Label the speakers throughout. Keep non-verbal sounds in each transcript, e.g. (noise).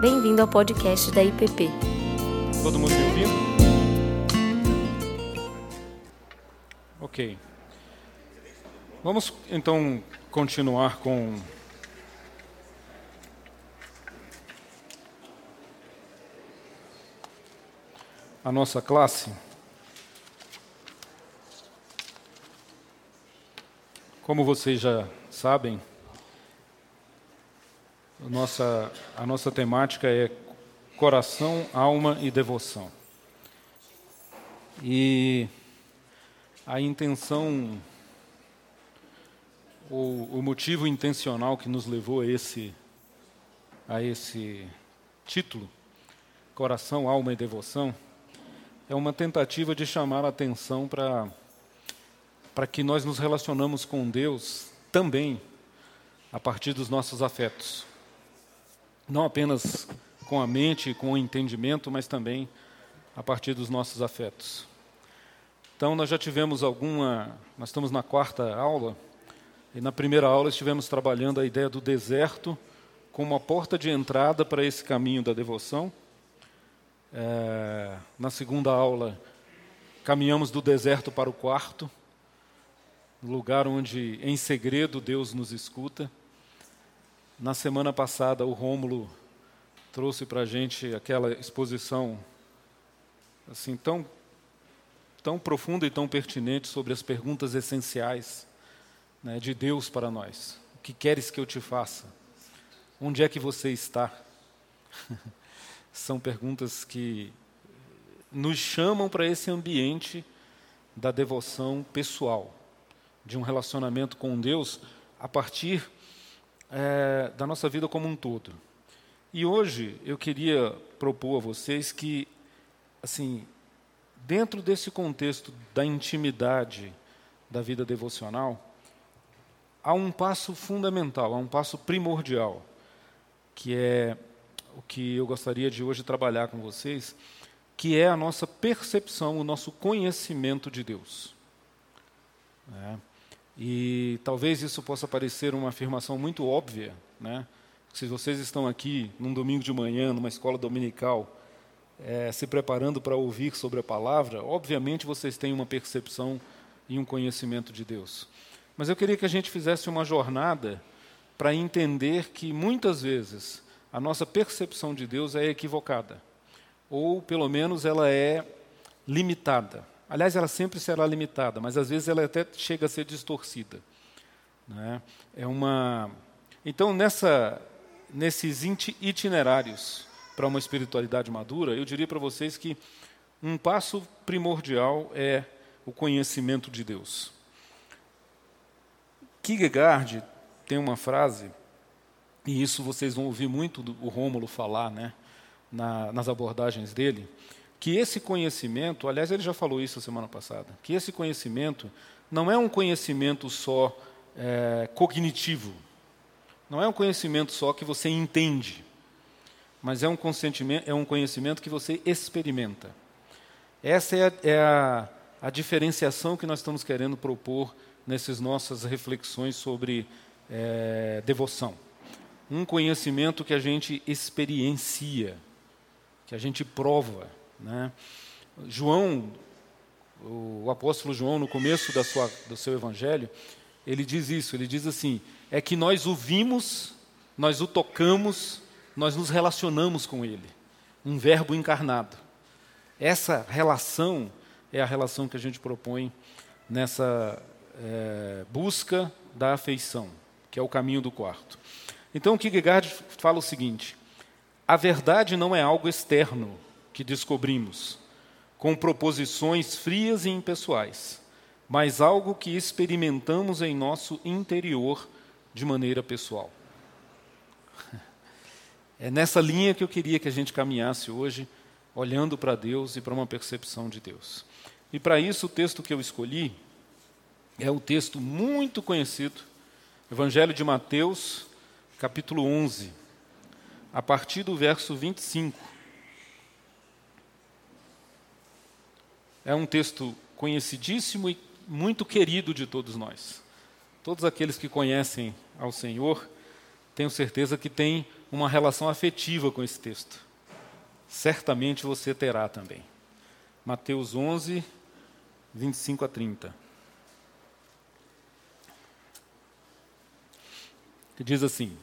Speaker 1: Bem-vindo ao podcast da IPP.
Speaker 2: Todo mundo me ouvindo? Ok. Vamos então continuar com a nossa classe. Como vocês já sabem, a nossa, a nossa temática é coração, alma e devoção. E a intenção, o motivo intencional que nos levou a esse, a esse título, coração, alma e devoção, é uma tentativa de chamar a atenção para que nós nos relacionamos com Deus também a partir dos nossos afetos não apenas com a mente, com o entendimento, mas também a partir dos nossos afetos. Então, nós já tivemos alguma. Nós estamos na quarta aula, e na primeira aula estivemos trabalhando a ideia do deserto como uma porta de entrada para esse caminho da devoção. É, na segunda aula, caminhamos do deserto para o quarto, lugar onde, em segredo, Deus nos escuta. Na semana passada, o Rômulo trouxe para a gente aquela exposição assim tão, tão profunda e tão pertinente sobre as perguntas essenciais né, de Deus para nós. O que queres que eu te faça? Onde é que você está? (laughs) São perguntas que nos chamam para esse ambiente da devoção pessoal, de um relacionamento com Deus a partir é, da nossa vida como um todo. E hoje eu queria propor a vocês que, assim, dentro desse contexto da intimidade da vida devocional, há um passo fundamental, há um passo primordial, que é o que eu gostaria de hoje trabalhar com vocês, que é a nossa percepção, o nosso conhecimento de Deus. É. E talvez isso possa parecer uma afirmação muito óbvia, né? Se vocês estão aqui num domingo de manhã, numa escola dominical, é, se preparando para ouvir sobre a palavra, obviamente vocês têm uma percepção e um conhecimento de Deus. Mas eu queria que a gente fizesse uma jornada para entender que muitas vezes a nossa percepção de Deus é equivocada, ou pelo menos ela é limitada. Aliás, ela sempre será limitada, mas às vezes ela até chega a ser distorcida. Né? É uma. Então, nessa, nesses itinerários para uma espiritualidade madura, eu diria para vocês que um passo primordial é o conhecimento de Deus. Kierkegaard tem uma frase, e isso vocês vão ouvir muito o Rômulo falar né, na, nas abordagens dele, que esse conhecimento, aliás, ele já falou isso semana passada, que esse conhecimento não é um conhecimento só é, cognitivo, não é um conhecimento só que você entende, mas é um, é um conhecimento que você experimenta. Essa é, a, é a, a diferenciação que nós estamos querendo propor nessas nossas reflexões sobre é, devoção. Um conhecimento que a gente experiencia, que a gente prova, né? João, o apóstolo João, no começo da sua, do seu evangelho, ele diz isso: ele diz assim, é que nós o vimos, nós o tocamos, nós nos relacionamos com ele. Um verbo encarnado. Essa relação é a relação que a gente propõe nessa é, busca da afeição, que é o caminho do quarto. Então, Kierkegaard fala o seguinte: a verdade não é algo externo, que descobrimos, com proposições frias e impessoais, mas algo que experimentamos em nosso interior de maneira pessoal. (laughs) É nessa linha que eu queria que a gente caminhasse hoje, olhando para Deus e para uma percepção de Deus. E para isso, o texto que eu escolhi é o texto muito conhecido, Evangelho de Mateus, capítulo 11, a partir do verso 25. É um texto conhecidíssimo e muito querido de todos nós. Todos aqueles que conhecem ao Senhor tenho certeza que tem uma relação afetiva com esse texto. Certamente você terá também. Mateus 11, 25 a 30. Que diz assim: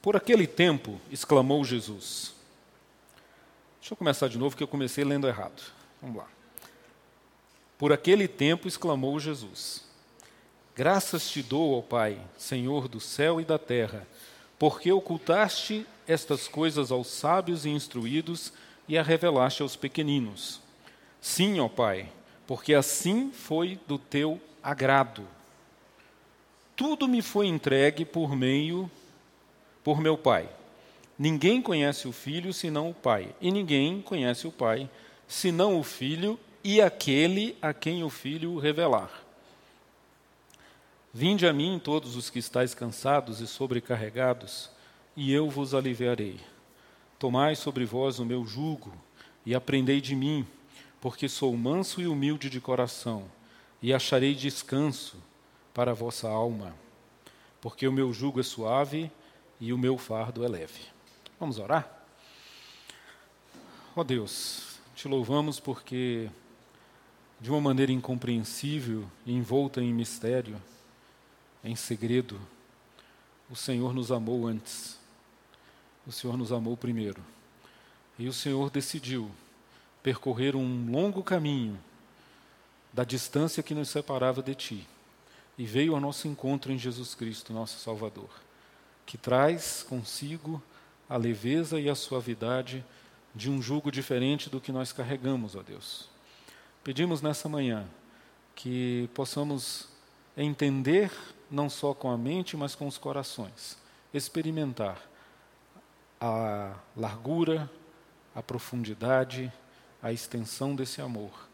Speaker 2: Por aquele tempo, exclamou Jesus. Deixa eu começar de novo, que eu comecei lendo errado. Vamos lá. Por aquele tempo, exclamou Jesus: Graças te dou, ó Pai, Senhor do céu e da terra, porque ocultaste estas coisas aos sábios e instruídos e a revelaste aos pequeninos. Sim, ó Pai, porque assim foi do teu agrado. Tudo me foi entregue por meio por meu Pai. Ninguém conhece o Filho senão o Pai, e ninguém conhece o Pai senão o Filho e aquele a quem o Filho revelar. Vinde a mim todos os que estáis cansados e sobrecarregados, e eu vos aliviarei. Tomai sobre vós o meu jugo e aprendei de mim, porque sou manso e humilde de coração, e acharei descanso para a vossa alma, porque o meu jugo é suave e o meu fardo é leve. Vamos orar? Ó oh Deus, te louvamos porque, de uma maneira incompreensível envolta em mistério, em segredo, o Senhor nos amou antes. O Senhor nos amou primeiro. E o Senhor decidiu percorrer um longo caminho da distância que nos separava de Ti e veio ao nosso encontro em Jesus Cristo, nosso Salvador, que traz consigo a leveza e a suavidade de um jugo diferente do que nós carregamos, ó Deus. Pedimos nessa manhã que possamos entender não só com a mente, mas com os corações. Experimentar a largura, a profundidade, a extensão desse amor,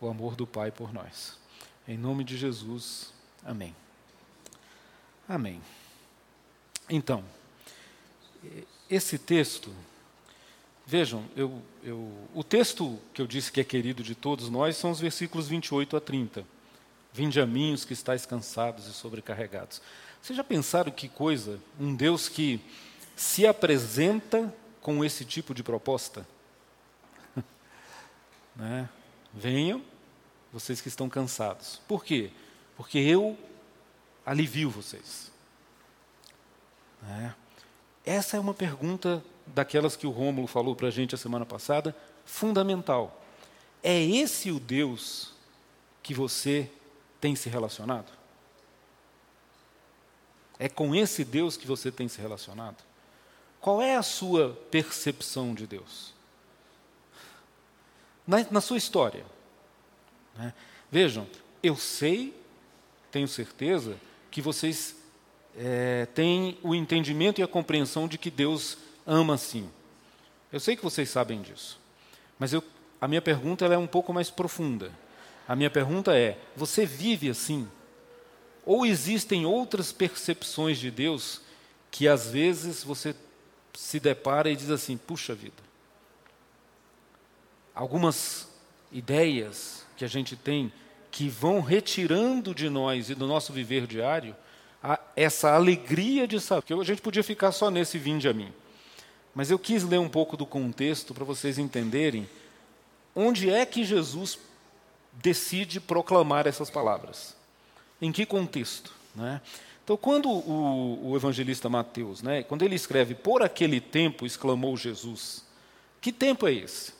Speaker 2: o amor do Pai por nós. Em nome de Jesus, amém. Amém. Então, esse texto, vejam, eu, eu, o texto que eu disse que é querido de todos nós são os versículos 28 a 30. Vinde a mim os que estáis cansados e sobrecarregados. Vocês já pensaram que coisa? Um Deus que se apresenta com esse tipo de proposta? (laughs) né? Venham, vocês que estão cansados. Por quê? Porque eu alivio vocês. Né? Essa é uma pergunta daquelas que o Rômulo falou para a gente a semana passada, fundamental. É esse o Deus que você tem se relacionado? É com esse Deus que você tem se relacionado? Qual é a sua percepção de Deus? Na, na sua história. Né? Vejam, eu sei, tenho certeza, que vocês é, têm o entendimento e a compreensão de que Deus ama sim. Eu sei que vocês sabem disso. Mas eu, a minha pergunta é um pouco mais profunda. A minha pergunta é: você vive assim? Ou existem outras percepções de Deus que às vezes você se depara e diz assim: puxa vida. Algumas ideias que a gente tem que vão retirando de nós e do nosso viver diário essa alegria de saber. Porque a gente podia ficar só nesse vinde a mim. Mas eu quis ler um pouco do contexto para vocês entenderem onde é que Jesus decide proclamar essas palavras? Em que contexto? Né? Então, quando o, o, evangelista Mateus, né, quando ele escreve, por aquele tempo exclamou Jesus, que tempo é esse?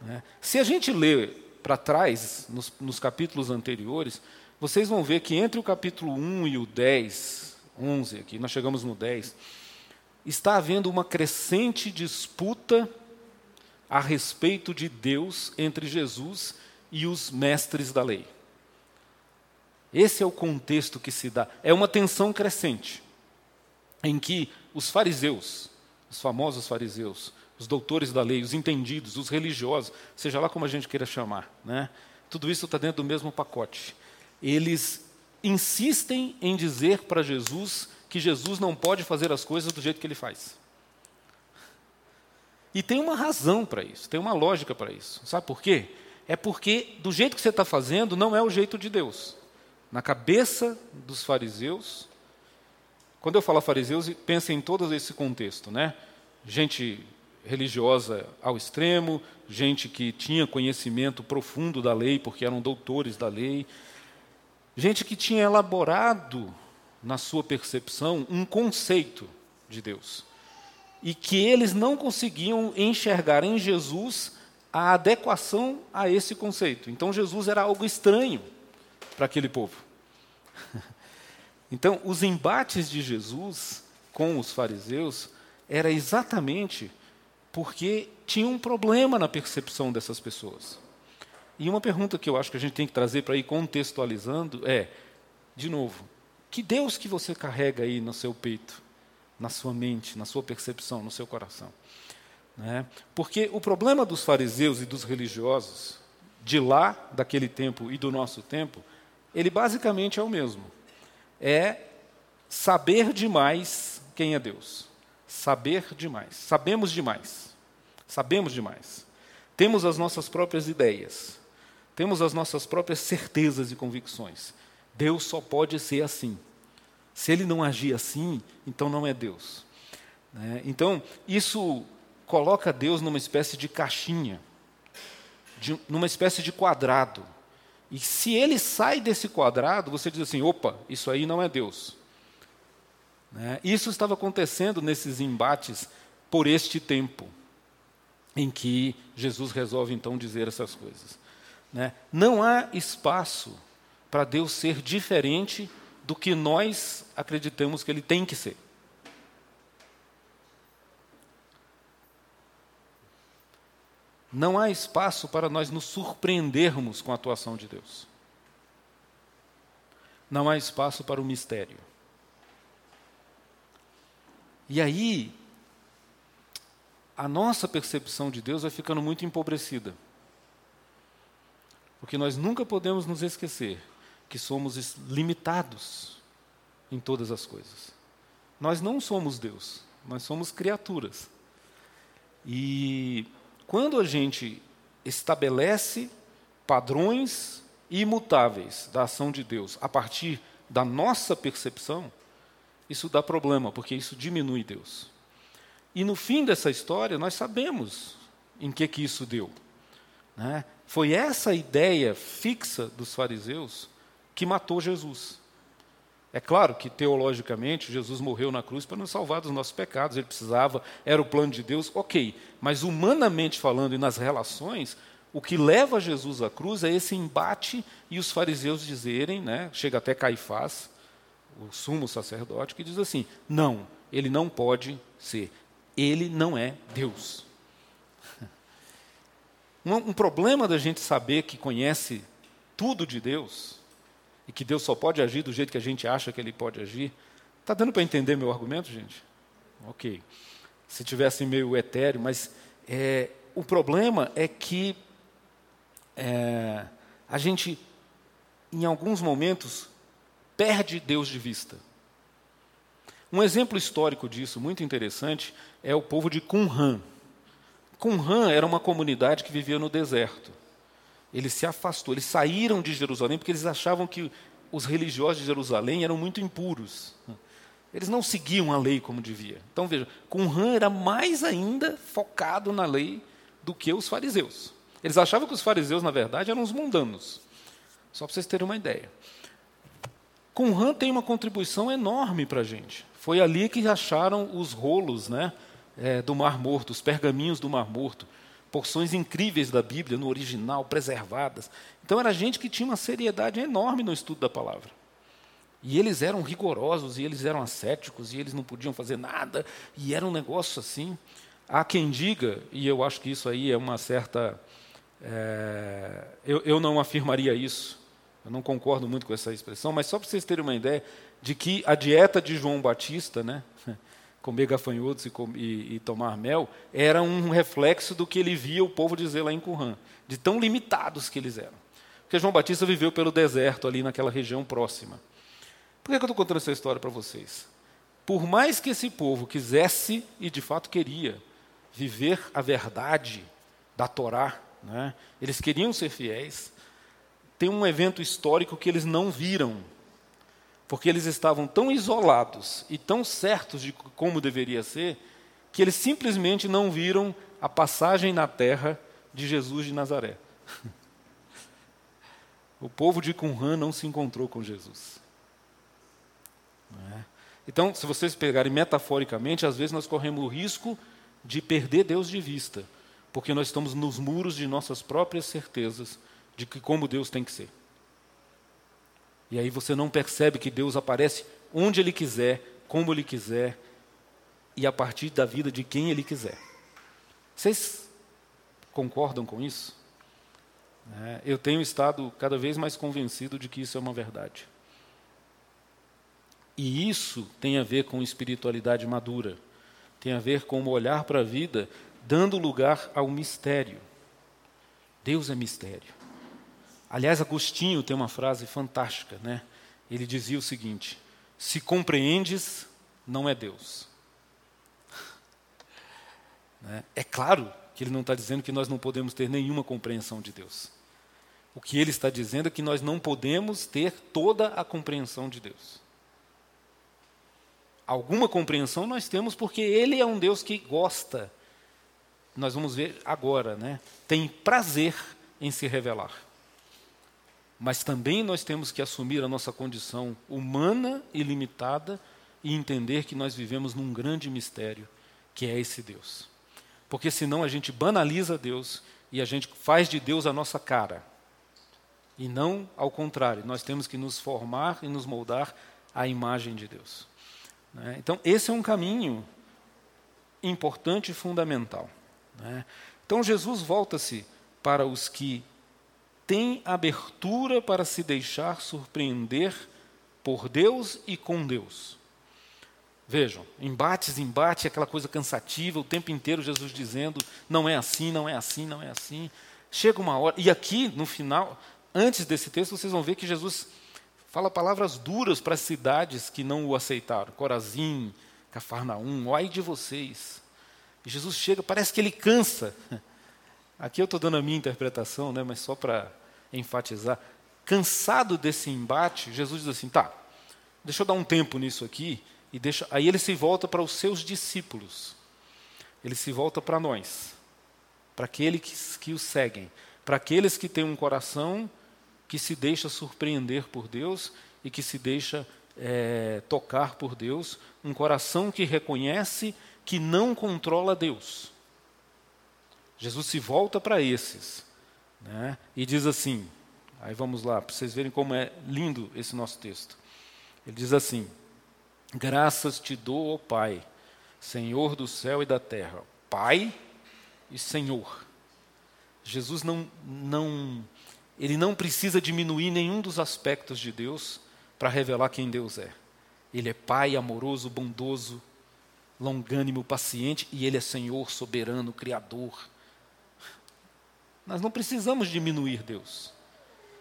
Speaker 2: Né? Se a gente lê para trás, nos, nos, capítulos anteriores, vocês vão ver que entre o capítulo 1 e o 10, 11, aqui, nós chegamos no 10, está havendo uma crescente disputa a respeito de Deus entre Jesus e os mestres da lei. Esse é o contexto que se dá. É uma tensão crescente, em que os fariseus, os famosos fariseus, os doutores da lei, os entendidos, os religiosos, seja lá como a gente queira chamar, né? tudo isso está dentro do mesmo pacote. Eles insistem em dizer para Jesus que Jesus não pode fazer as coisas do jeito que ele faz. E tem uma razão para isso, tem uma lógica para isso. Sabe por quê? é porque do jeito que você está fazendo não é o jeito de Deus. na cabeça dos fariseus. Quando eu falo fariseus, pensa em todo esse contexto, né? Gente religiosa ao extremo, gente que tinha conhecimento profundo da lei, porque eram doutores da lei, gente que tinha elaborado na sua percepção um conceito de Deus e que eles não conseguiam enxergar em Jesus a adequação a esse conceito. Então Jesus era algo estranho para aquele povo. (laughs) Então, os embates de Jesus com os fariseus era exatamente porque tinha um problema na percepção dessas pessoas. E uma pergunta que eu acho que a gente tem que trazer para ir contextualizando é, de novo, que Deus que você carrega aí no seu peito, na sua mente, na sua percepção, no seu coração? Né? Porque o problema dos fariseus e dos religiosos, de lá, daquele tempo e do nosso tempo, ele basicamente é o mesmo. É saber demais quem é Deus. Saber demais. Sabemos demais. Sabemos demais. Temos as nossas próprias ideias. Temos as nossas próprias certezas e convicções. Deus só pode ser assim. Se ele não agir assim, então não é Deus. Né? Então, isso coloca Deus numa espécie de caixinha, de, numa espécie de quadrado. E se ele sai desse quadrado, você diz assim: opa, isso aí não é Deus. Né? Isso estava acontecendo nesses embates por este tempo, em que Jesus resolve então dizer essas coisas. Né? Não há espaço para Deus ser diferente do que nós acreditamos que ele tem que ser. não há espaço para nós nos surpreendermos com a atuação de Deus. Não há espaço para o mistério. E aí, a nossa percepção de Deus vai ficando muito empobrecida. Porque nós nunca podemos nos esquecer que somos limitados em todas as coisas. Nós não somos Deus, nós somos criaturas. E quando a gente estabelece padrões imutáveis da ação de Deus a partir da nossa percepção, isso dá problema, porque isso diminui Deus. E no fim dessa história, nós sabemos em que, que isso deu. Né? Foi essa ideia fixa dos fariseus que matou Jesus. É claro que, teologicamente, Jesus morreu na cruz para nos salvar dos nossos pecados, ele precisava, era o plano de Deus, ok. Mas, humanamente falando e nas relações, o que leva Jesus à cruz é esse embate e os fariseus dizerem, né, chega até Caifás, o sumo sacerdote, que diz assim: não, ele não pode ser, ele não é Deus. Um, um problema da gente saber que conhece tudo de Deus e que Deus só pode agir do jeito que a gente acha que Ele pode agir. Está dando para entender meu argumento, gente? Ok. Se tivesse meio etéreo, mas é, o problema é que é, a gente, em alguns momentos, perde Deus de vista. Um exemplo histórico disso, muito interessante, é o povo de Qumran. Qumran era uma comunidade que vivia no deserto. Ele se afastou, eles saíram de Jerusalém porque eles achavam que os religiosos de Jerusalém eram muito impuros. Eles não seguiam a lei como devia. Então veja, Qumran era mais ainda focado na lei do que os fariseus. Eles achavam que os fariseus, na verdade, eram os mundanos. Só para vocês terem uma ideia. Qumran tem uma contribuição enorme para a gente. Foi ali que acharam os rolos né, é, do Mar Morto, os pergaminhos do Mar Morto porções incríveis da Bíblia no original, preservadas. Então era gente que tinha uma seriedade enorme no estudo da palavra. E eles eram rigorosos, e eles eram ascéticos, e eles não podiam fazer nada, e era um negócio assim. Há quem diga, e eu acho que isso aí é uma certa. É, eu, eu não afirmaria isso, eu não concordo muito com essa expressão, mas só para vocês terem uma ideia de que a dieta de João Batista, né, comer gafanhotos e, e, e, tomar mel, era um reflexo do que ele via o povo dizer lá em Qumran, de tão limitados que eles eram. Porque João Batista viveu pelo deserto ali naquela região próxima. Por que, que eu estou contando essa história para vocês? Por mais que esse povo quisesse, e de fato queria, viver a verdade da Torá, né? eles queriam ser fiéis, tem um evento histórico que eles não viram, porque eles estavam tão isolados e tão certos de como deveria ser, que eles simplesmente não viram a passagem na terra de Jesus de Nazaré. (laughs) O povo de Qumran não se encontrou com Jesus. É? Então, se vocês pegarem metaforicamente, às vezes nós corremos o risco de perder Deus de vista, porque nós estamos nos muros de nossas próprias certezas de que como Deus tem que ser. E aí você não percebe que Deus aparece onde Ele quiser, como Ele quiser e a partir da vida de quem Ele quiser. Vocês concordam com isso? É, eu tenho estado cada vez mais convencido de que isso é uma verdade. E isso tem a ver com espiritualidade madura, tem a ver com olhar para a vida dando lugar ao mistério. Deus é mistério. Aliás, Agostinho tem uma frase fantástica, né? Ele dizia o seguinte: se compreendes, não é Deus. (laughs) Né? É claro que ele não está dizendo que nós não podemos ter nenhuma compreensão de Deus. O que ele está dizendo é que nós não podemos ter toda a compreensão de Deus. Alguma compreensão nós temos porque ele é um Deus que gosta. Nós vamos ver agora, né? Tem prazer em se revelar. Mas também nós temos que assumir a nossa condição humana e limitada e entender que nós vivemos num grande mistério, que é esse Deus. Porque senão a gente banaliza Deus e a gente faz de Deus a nossa cara. E não ao contrário, nós temos que nos formar e nos moldar à imagem de Deus. Né? Então, esse é um caminho importante e fundamental. Né? Então, Jesus volta-se para os que têm abertura para se deixar surpreender por Deus e com Deus. Vejam, embates, embate, aquela coisa cansativa, o tempo inteiro Jesus dizendo: não é assim, não é assim, não é assim. Chega uma hora, e aqui no final, antes desse texto, vocês vão ver que Jesus fala palavras duras para as cidades que não o aceitaram. Corazim, Cafarnaum, ai de vocês. E Jesus chega, parece que ele cansa. Aqui eu estou dando a minha interpretação, né, mas só para enfatizar. Cansado desse embate, Jesus diz assim: tá, deixa eu dar um tempo nisso aqui. E deixa, aí ele se volta para os seus discípulos. Ele se volta para nós, para aqueles que, que o seguem, para aqueles que têm um coração que se deixa surpreender por Deus e que se deixa é, tocar por Deus, um coração que reconhece que não controla Deus. Jesus se volta para esses né, e diz assim: aí vamos lá, para vocês verem como é lindo esse nosso texto. Ele diz assim: Graças te dou, ó Pai, Senhor do céu e da terra, Pai e Senhor. Jesus não, não ele não precisa diminuir nenhum dos aspectos de Deus para revelar quem Deus é. Ele é Pai amoroso, bondoso, longânimo, paciente e Ele é Senhor soberano, Criador. Nós não precisamos diminuir Deus.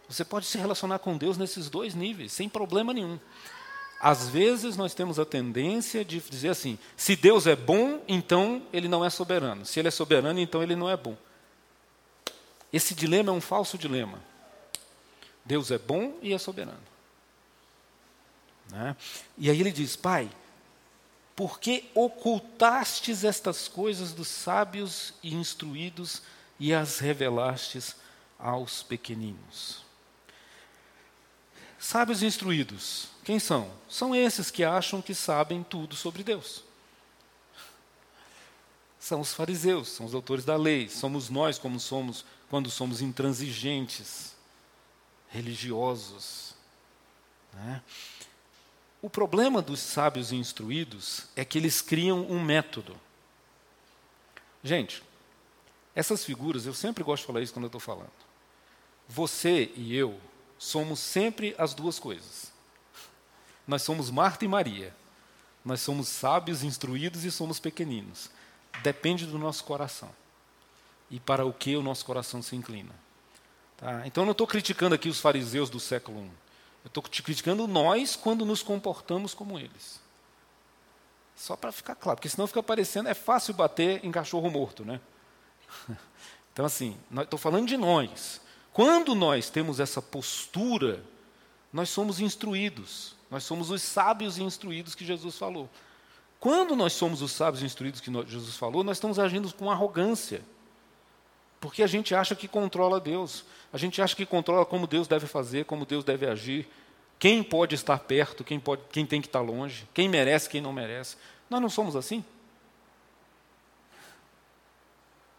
Speaker 2: Você pode se relacionar com Deus nesses dois níveis, sem problema nenhum. Às vezes nós temos a tendência de dizer assim: se Deus é bom, então ele não é soberano. Se ele é soberano, então ele não é bom. Esse dilema é um falso dilema. Deus é bom e é soberano. Né? E aí ele diz: Pai, por que ocultastes estas coisas dos sábios e instruídos e as revelastes aos pequeninos? Sábios instruídos, quem são? São esses que acham que sabem tudo sobre Deus. São os fariseus, são os autores da lei, somos nós como somos quando somos intransigentes, religiosos. Né? O problema dos sábios instruídos é que eles criam um método. Gente, essas figuras, eu sempre gosto de falar isso quando eu estou falando. Você e eu somos sempre as duas coisas. Nós somos Marta e Maria. Nós somos sábios, instruídos e somos pequeninos. Depende do nosso coração e para o que o nosso coração se inclina. Tá? Então, eu não estou criticando aqui os fariseus do século I. Eu estou criticando nós quando nos comportamos como eles. Só para ficar claro, porque senão fica parecendo, é fácil bater em cachorro morto, né? (laughs) Então, assim, estou falando de nós. Quando nós temos essa postura, nós somos instruídos. Nós somos os sábios e instruídos que Jesus falou. Quando nós somos os sábios e instruídos que Jesus falou, nós estamos agindo com arrogância. Porque a gente acha que controla Deus. A gente acha que controla como Deus deve fazer, como Deus deve agir. Quem pode estar perto, quem, pode, quem tem que estar longe, quem merece, quem não merece. Nós não somos assim.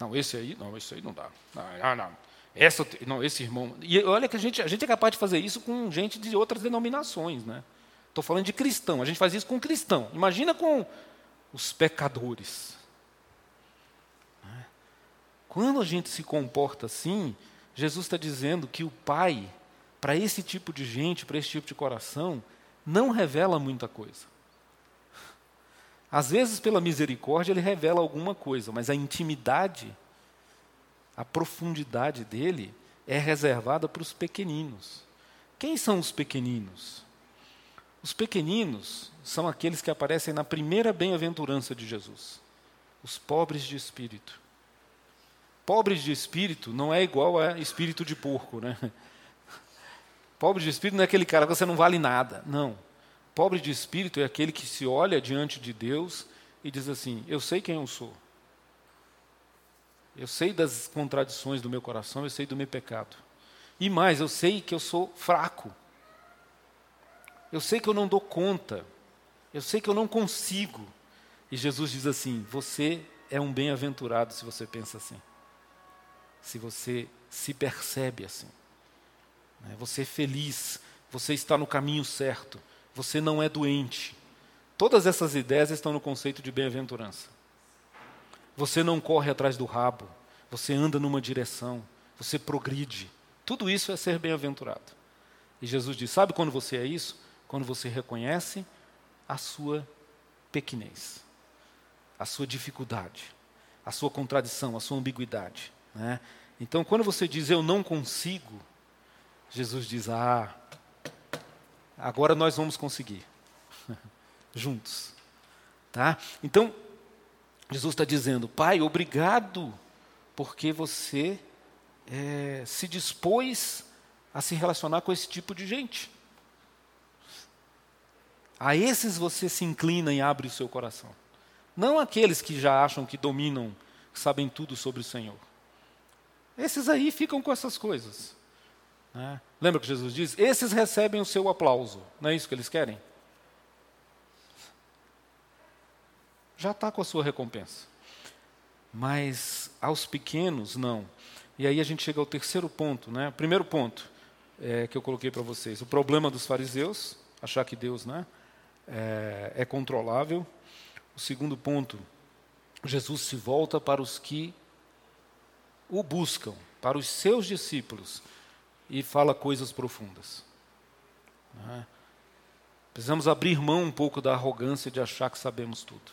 Speaker 2: Não, esse aí, não, esse aí não dá. Não, não. Essa, não, esse irmão. E olha que a gente, a gente é capaz de fazer isso com gente de outras denominações, né? Estou falando de cristão, a gente faz isso com cristão. Imagina com os pecadores. Né? Quando a gente se comporta assim, Jesus está dizendo que o Pai, para esse tipo de gente, para esse tipo de coração, não revela muita coisa. Às vezes, pela misericórdia, ele revela alguma coisa, mas a intimidade a profundidade dele é reservada para os pequeninos. Quem são os pequeninos? Os pequeninos são aqueles que aparecem na primeira bem-aventurança de Jesus, os pobres de espírito. Pobres de espírito não é igual a espírito de porco, né? (laughs) Pobre de espírito não é aquele cara que você não vale nada, não. Pobre de espírito é aquele que se olha diante de Deus e diz assim: Eu sei quem eu sou. Eu sei das contradições do meu coração, eu sei do meu pecado. E mais, eu sei que eu sou fraco. Eu sei que eu não dou conta. Eu sei que eu não consigo. E Jesus diz assim: Você é um bem-aventurado se você pensa assim. Se você se percebe assim. Né? Você é feliz. Você está no caminho certo. Você não é doente. Todas essas ideias estão no conceito de bem-aventurança. Você não corre atrás do rabo, você anda numa direção, você progride. Tudo isso é ser bem-aventurado. E Jesus diz: Sabe quando você é isso? Quando você reconhece a sua pequenez, a sua dificuldade, a sua contradição, a sua ambiguidade. Né? Então, quando você diz eu não consigo, Jesus diz: Ah, agora nós vamos conseguir, (laughs) juntos. Tá? Então, Jesus está dizendo, Pai, obrigado, porque você é, se dispôs a se relacionar com esse tipo de gente. A esses você se inclina e abre o seu coração. Não aqueles que já acham que dominam, que sabem tudo sobre o Senhor. Esses aí ficam com essas coisas. Né? Lembra que Jesus diz? Esses recebem o seu aplauso. Não é isso que eles querem? já está com a sua recompensa. Mas aos pequenos, não. E aí a gente chega ao terceiro ponto. Né? Primeiro ponto é, que eu coloquei para vocês: o problema dos fariseus, achar que Deus né, é, é controlável. O segundo ponto, Jesus se volta para os que o buscam, para os seus discípulos, e fala coisas profundas. Né? Precisamos abrir mão um pouco da arrogância de achar que sabemos tudo.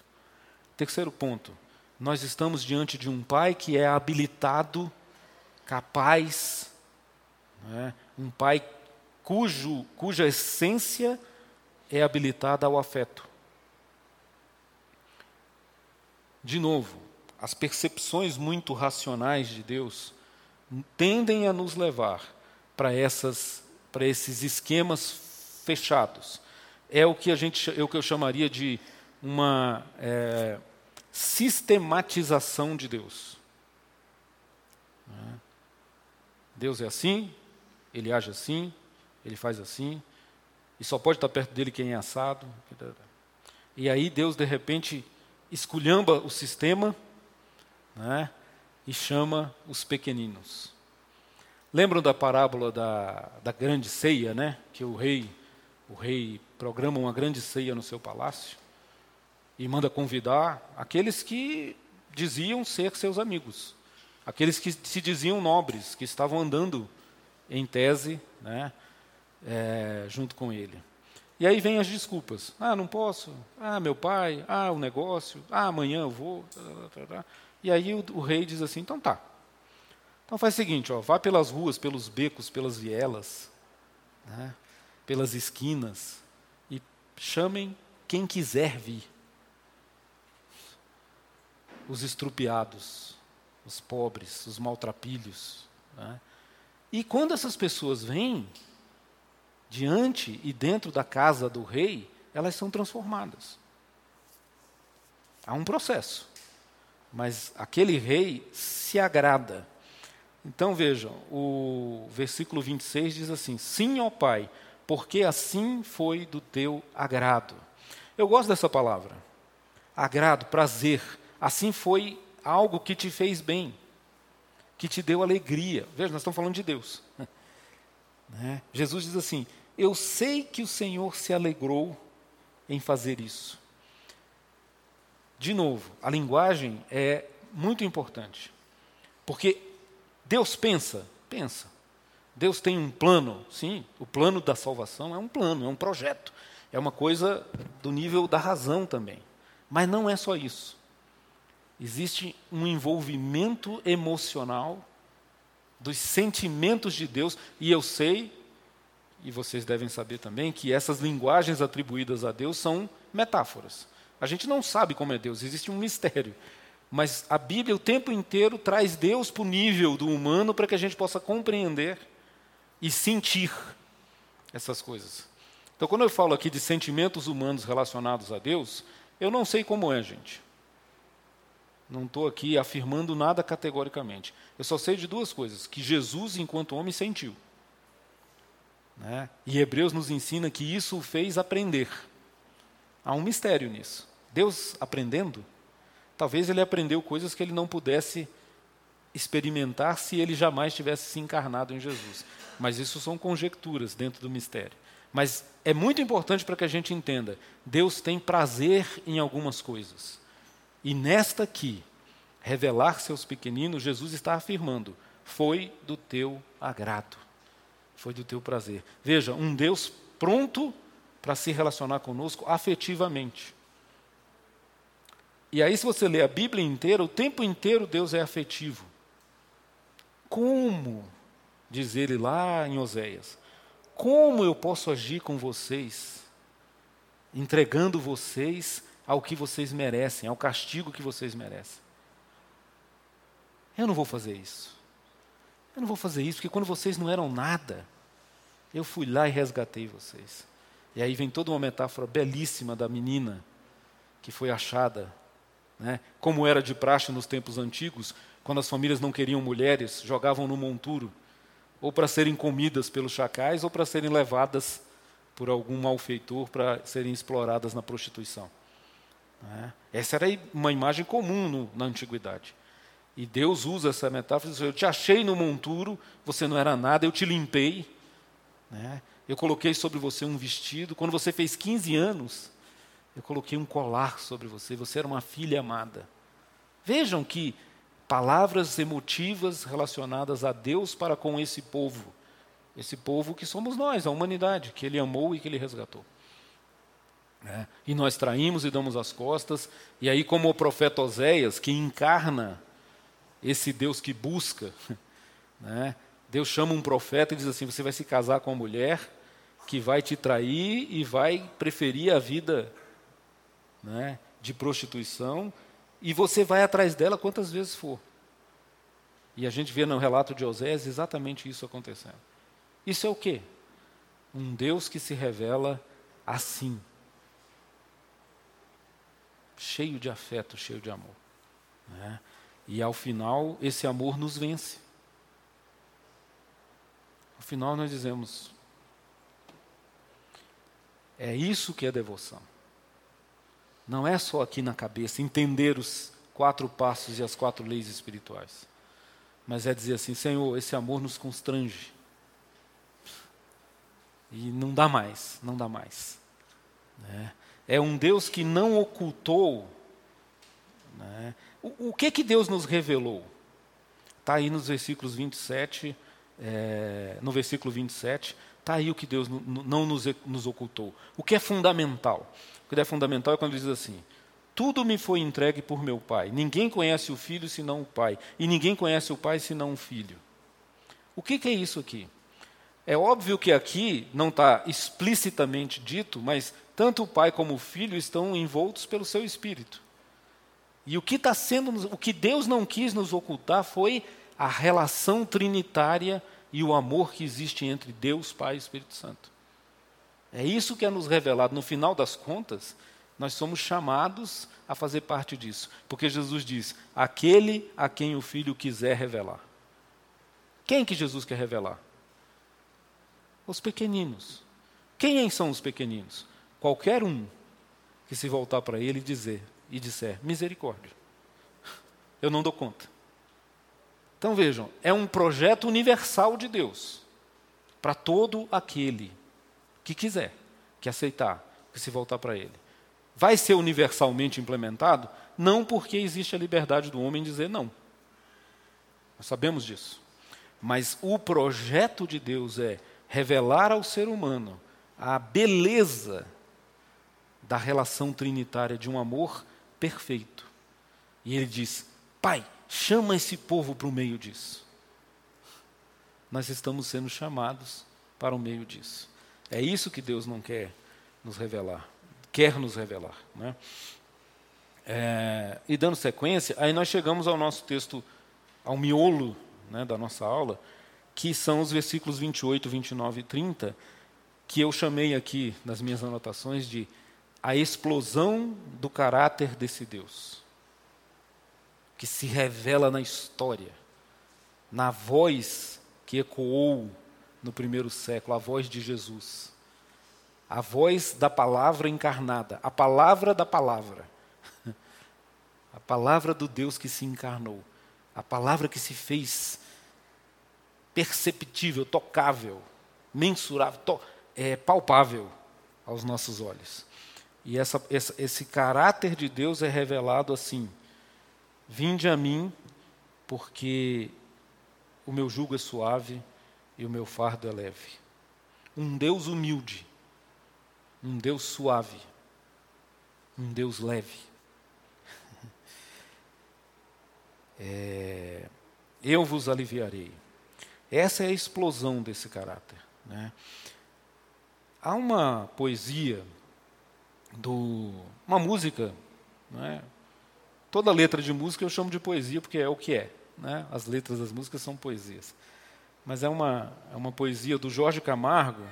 Speaker 2: Terceiro ponto, nós estamos diante de um pai que é habilitado, capaz, né? um pai cujo, cuja essência é habilitada ao afeto. De novo, as percepções muito racionais de Deus tendem a nos levar para essas para esses esquemas fechados. É o que a gente é o que eu chamaria de uma é, sistematização de Deus. Deus é assim, ele age assim, ele faz assim, e só pode estar perto dele quem é assado. E aí Deus, de repente, esculhamba o sistema né, e chama os pequeninos. Lembram da parábola da, da grande ceia, né? Que o rei, o rei programa uma grande ceia no seu palácio e manda convidar aqueles que diziam ser seus amigos, aqueles que se diziam nobres, que estavam andando em tese né, é, junto com ele. E aí vem as desculpas. Ah, não posso. Ah, meu pai. Ah, o negócio. Ah, amanhã eu vou. E aí o, o rei diz assim: então tá. Então faz o seguinte: ó, vá pelas ruas, pelos becos, pelas vielas, né, pelas esquinas e chamem quem quiser vir os estrupiados, os pobres, os maltrapilhos. Né? E quando essas pessoas vêm diante e dentro da casa do rei, elas são transformadas. Há um processo. Mas aquele rei se agrada. Então vejam, o versículo 26 diz assim: Sim, ó Pai, porque assim foi do teu agrado. Eu gosto dessa palavra. Agrado, prazer. Assim foi algo que te fez bem, que te deu alegria. Veja, nós estamos falando de Deus. (laughs) Né? Jesus diz assim: Eu sei que o Senhor se alegrou em fazer isso. De novo, a linguagem é muito importante. Porque Deus pensa, pensa. Deus tem um plano, sim, o plano da salvação é um plano, é um projeto, é uma coisa do nível da razão também. Mas não é só isso. Existe um envolvimento emocional dos sentimentos de Deus, e eu sei, e vocês devem saber também, que essas linguagens atribuídas a Deus são metáforas. A gente não sabe como é Deus, existe um mistério. Mas a Bíblia o tempo inteiro traz Deus para o nível do humano para que a gente possa compreender e sentir essas coisas. Então, quando eu falo aqui de sentimentos humanos relacionados a Deus, eu não sei como é, gente. Não estou aqui afirmando nada categoricamente. Eu só sei de duas coisas: que Jesus, enquanto homem, sentiu. Né? E Hebreus nos ensina que isso o fez aprender. Há um mistério nisso. Deus aprendendo, talvez ele aprendeu coisas que ele não pudesse experimentar se ele jamais tivesse se encarnado em Jesus. Mas isso são conjecturas dentro do mistério. Mas é muito importante para que a gente entenda: Deus tem prazer em algumas coisas. E nesta aqui, revelar-se aos pequeninos, Jesus está afirmando: foi do teu agrado, foi do teu prazer. Veja, um Deus pronto para se relacionar conosco afetivamente. E aí, se você ler a Bíblia inteira, o tempo inteiro Deus é afetivo. Como, diz ele lá em Oséias, como eu posso agir com vocês, entregando vocês ao que vocês merecem, ao castigo que vocês merecem? Eu não vou fazer isso. Eu não vou fazer isso, porque quando vocês não eram nada, eu fui lá e resgatei vocês. E aí vem toda uma metáfora belíssima da menina que foi achada né? Como era de praxe nos tempos antigos, quando as famílias não queriam mulheres, jogavam no monturo, ou para serem comidas pelos chacais, ou para serem levadas por algum malfeitor para serem exploradas na prostituição. Né? Essa era uma imagem comum no, na antiguidade. E Deus usa essa metáfora, diz, eu te achei no monturo, você não era nada, eu te limpei, né? eu coloquei sobre você um vestido, quando você fez 15 anos, eu coloquei um colar sobre você, você era uma filha amada. Vejam que palavras emotivas relacionadas a Deus para com esse povo. Esse povo que somos nós, a humanidade, que Ele amou e que Ele resgatou. É, e nós traímos e damos as costas, e aí, como o profeta Oséias, que encarna esse Deus que busca, (laughs) né, Deus chama um profeta e diz assim: Você vai se casar com uma mulher que vai te trair e vai preferir a vida né, de prostituição, e você vai atrás dela quantas vezes for. E a gente vê no relato de Osés exatamente isso acontecendo. Isso é o quê? Um Deus que se revela assim. Cheio de afeto, cheio de amor. Né? E ao final, esse amor nos vence. No final, nós dizemos: é isso que é devoção. Não é só aqui na cabeça, entender os quatro passos e as quatro leis espirituais. Mas é dizer assim: Senhor, esse amor nos constrange. E não dá mais, não dá mais. Né? É um Deus que não ocultou. Né? O, o, que que Deus nos revelou? Está aí nos versículos 27, é, no versículo 27, está aí o que Deus não nos, nos ocultou. O que é fundamental? Que é fundamental é quando diz assim: Tudo me foi entregue por meu Pai. Ninguém conhece o Filho senão o Pai. E ninguém conhece o Pai senão o Filho. O que, que é isso aqui? É óbvio que aqui não está explicitamente dito, mas tanto o Pai como o Filho estão envoltos pelo seu Espírito. E o que está sendo, o que Deus não quis nos ocultar foi a relação trinitária e o amor que existe entre Deus, Pai e Espírito Santo. É isso que é nos revelado. No final das contas, nós somos chamados a fazer parte disso. Porque Jesus diz: aquele a quem o Filho quiser revelar. Quem que Jesus quer revelar? Os pequeninos. Quem são os pequeninos? Qualquer um que se voltar para ele e dizer e disser misericórdia. Eu não dou conta. Então vejam, é um projeto universal de Deus para todo aquele que quiser, que aceitar, que se voltar para ele. Vai ser universalmente implementado? Não porque existe a liberdade do homem dizer não. Nós sabemos disso. Mas o projeto de Deus é revelar ao ser humano a beleza da relação trinitária de um amor perfeito. E ele diz: Pai, chama esse povo para o meio disso. Nós estamos sendo chamados para o meio disso. É isso que Deus não quer nos revelar, quer nos revelar. Né? É, e dando sequência, aí nós chegamos ao nosso texto, ao miolo né, da nossa aula, que são os versículos 28, 29 e 30, que eu chamei aqui nas minhas anotações de a explosão do caráter desse Deus, que se revela na história, na voz que ecoou no primeiro século, a voz de Jesus, a voz da palavra encarnada, a palavra da palavra, (laughs) a palavra do Deus que se encarnou, a palavra que se fez perceptível, tocável, mensurável, to, é, palpável aos nossos olhos. E essa, essa, esse caráter de Deus é revelado assim: Vinde a mim, porque o meu jugo é suave e o meu fardo é leve. Um Deus humilde, um Deus suave, um Deus leve. (laughs) É, eu vos aliviarei. Essa é a explosão desse caráter. Né? Há uma poesia do uma música, né? toda letra de música eu chamo de poesia porque é o que é, né? As letras das músicas são poesias, mas é uma é uma poesia do Jorge Camargo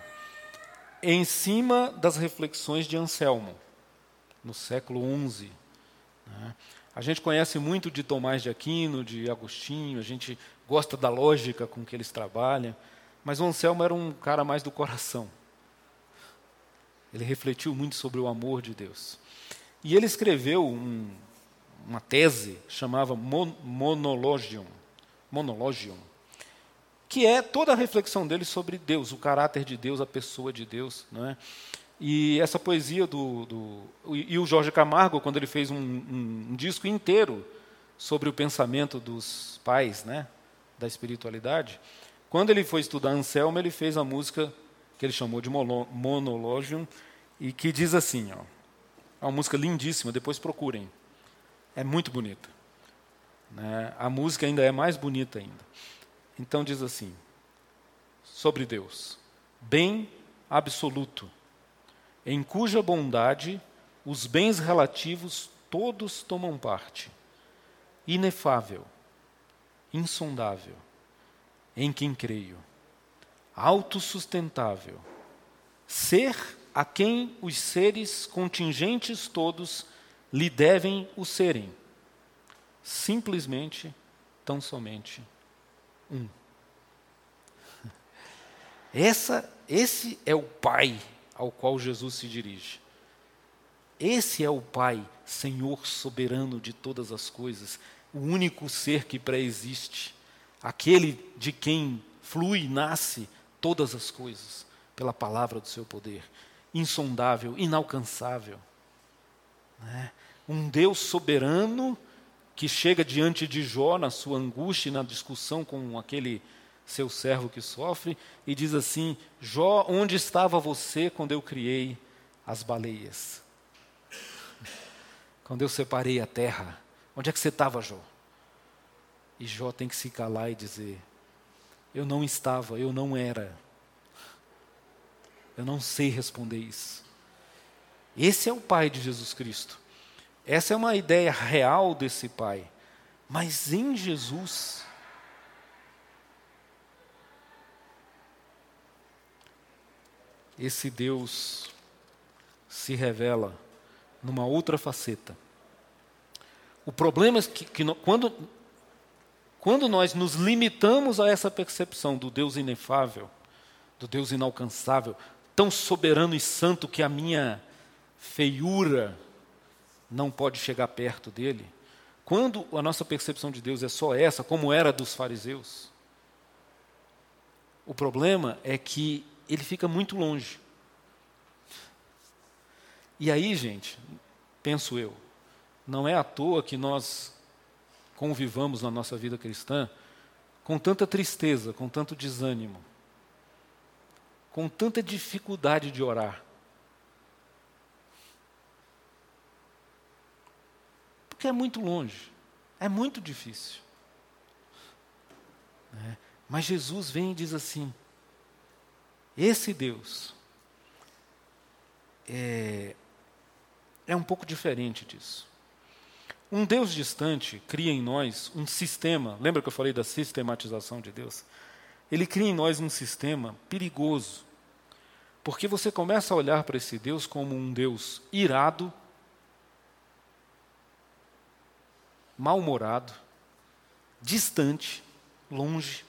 Speaker 2: em cima das reflexões de Anselmo no século XI. Né? A gente conhece muito de Tomás de Aquino, de Agostinho, a gente gosta da lógica com que eles trabalham, mas o Anselmo era um cara mais do coração. Ele refletiu muito sobre o amor de Deus. E ele escreveu um, uma tese chamava Mon Monologium, Monologium, que é toda a reflexão dele sobre Deus, o caráter de Deus, a pessoa de Deus, não é? E essa poesia do, do e o Jorge Camargo, quando ele fez um, um, um, disco inteiro sobre o pensamento dos pais, né, da espiritualidade, quando ele foi estudar Anselmo, ele fez a música que ele chamou de Monologium, e que diz assim, ó, é uma música lindíssima, depois procurem. É muito bonita. Né? A música ainda é mais bonita ainda. Então diz assim, sobre Deus, bem absoluto, em cuja bondade os bens relativos todos tomam parte, inefável, insondável, em quem creio autossustentável, ser a quem os seres contingentes todos lhe devem o serem, simplesmente, tão somente um. (laughs) Essa, esse é o Pai ao qual Jesus se dirige. Esse é o Pai, Senhor soberano de todas as coisas, o único ser que pré-existe, aquele de quem flui e nasce todas as coisas pela palavra do seu poder, insondável, inalcançável. Né? Um Deus soberano que chega diante de Jó na sua angústia na discussão com aquele seu servo que sofre e diz assim: Jó, onde estava você quando eu criei as baleias? Quando eu separei a terra, onde é que você estava, Jó? E Jó tem que se calar e dizer: eu não estava, eu não era. Eu não sei responder isso. Esse é o Pai de Jesus Cristo. Essa é uma ideia real desse Pai. Mas em Jesus, esse Deus se revela numa outra faceta. O problema é que, que no, quando, quando nós nos limitamos a essa percepção do Deus inefável, do Deus inalcançável, tão soberano e santo que a minha feiura não pode chegar perto dele, quando a nossa percepção de Deus é só essa, como era dos fariseus, o problema é que ele fica muito longe. E aí, gente, penso eu, não é à toa que nós convivamos na nossa vida cristã com tanta tristeza, com tanto desânimo, com tanta dificuldade de orar. Porque é muito longe, é muito difícil. É. Mas Jesus vem e diz assim: esse Deus é, é um pouco diferente disso. Um Deus distante cria em nós um sistema, lembra que eu falei da sistematização de Deus? Ele cria em nós um sistema perigoso, porque você começa a olhar para esse Deus como um Deus irado, mal-humorado, distante, longe,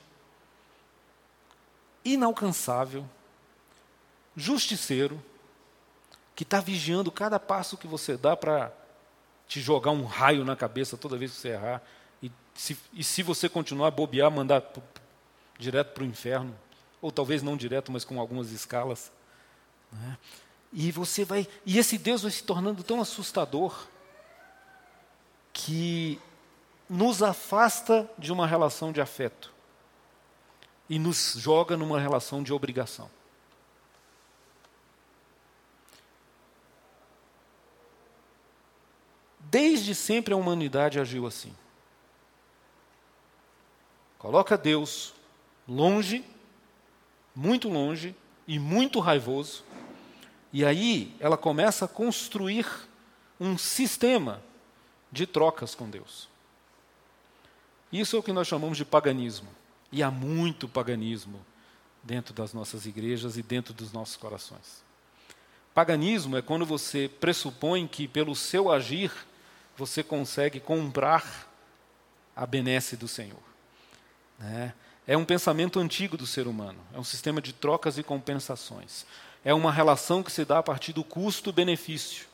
Speaker 2: inalcançável, justiceiro, que está vigiando cada passo que você dá para te jogar um raio na cabeça toda vez que você errar. E se, e se você continuar a bobear, mandar direto para o inferno. Ou talvez não direto, mas com algumas escalas. Né? E você vai. E esse Deus vai se tornando tão assustador que nos afasta de uma relação de afeto e nos joga numa relação de obrigação. Desde sempre a humanidade agiu assim. Coloca Deus longe, muito longe e muito raivoso, e aí ela começa a construir um sistema de trocas com Deus. Isso é o que nós chamamos de paganismo. E há muito paganismo dentro das nossas igrejas e dentro dos nossos corações. Paganismo é quando você pressupõe que, pelo seu agir, você consegue comprar a benesse do Senhor. Né? É um pensamento antigo do ser humano, é um sistema de trocas e compensações. É uma relação que se dá a partir do custo-benefício.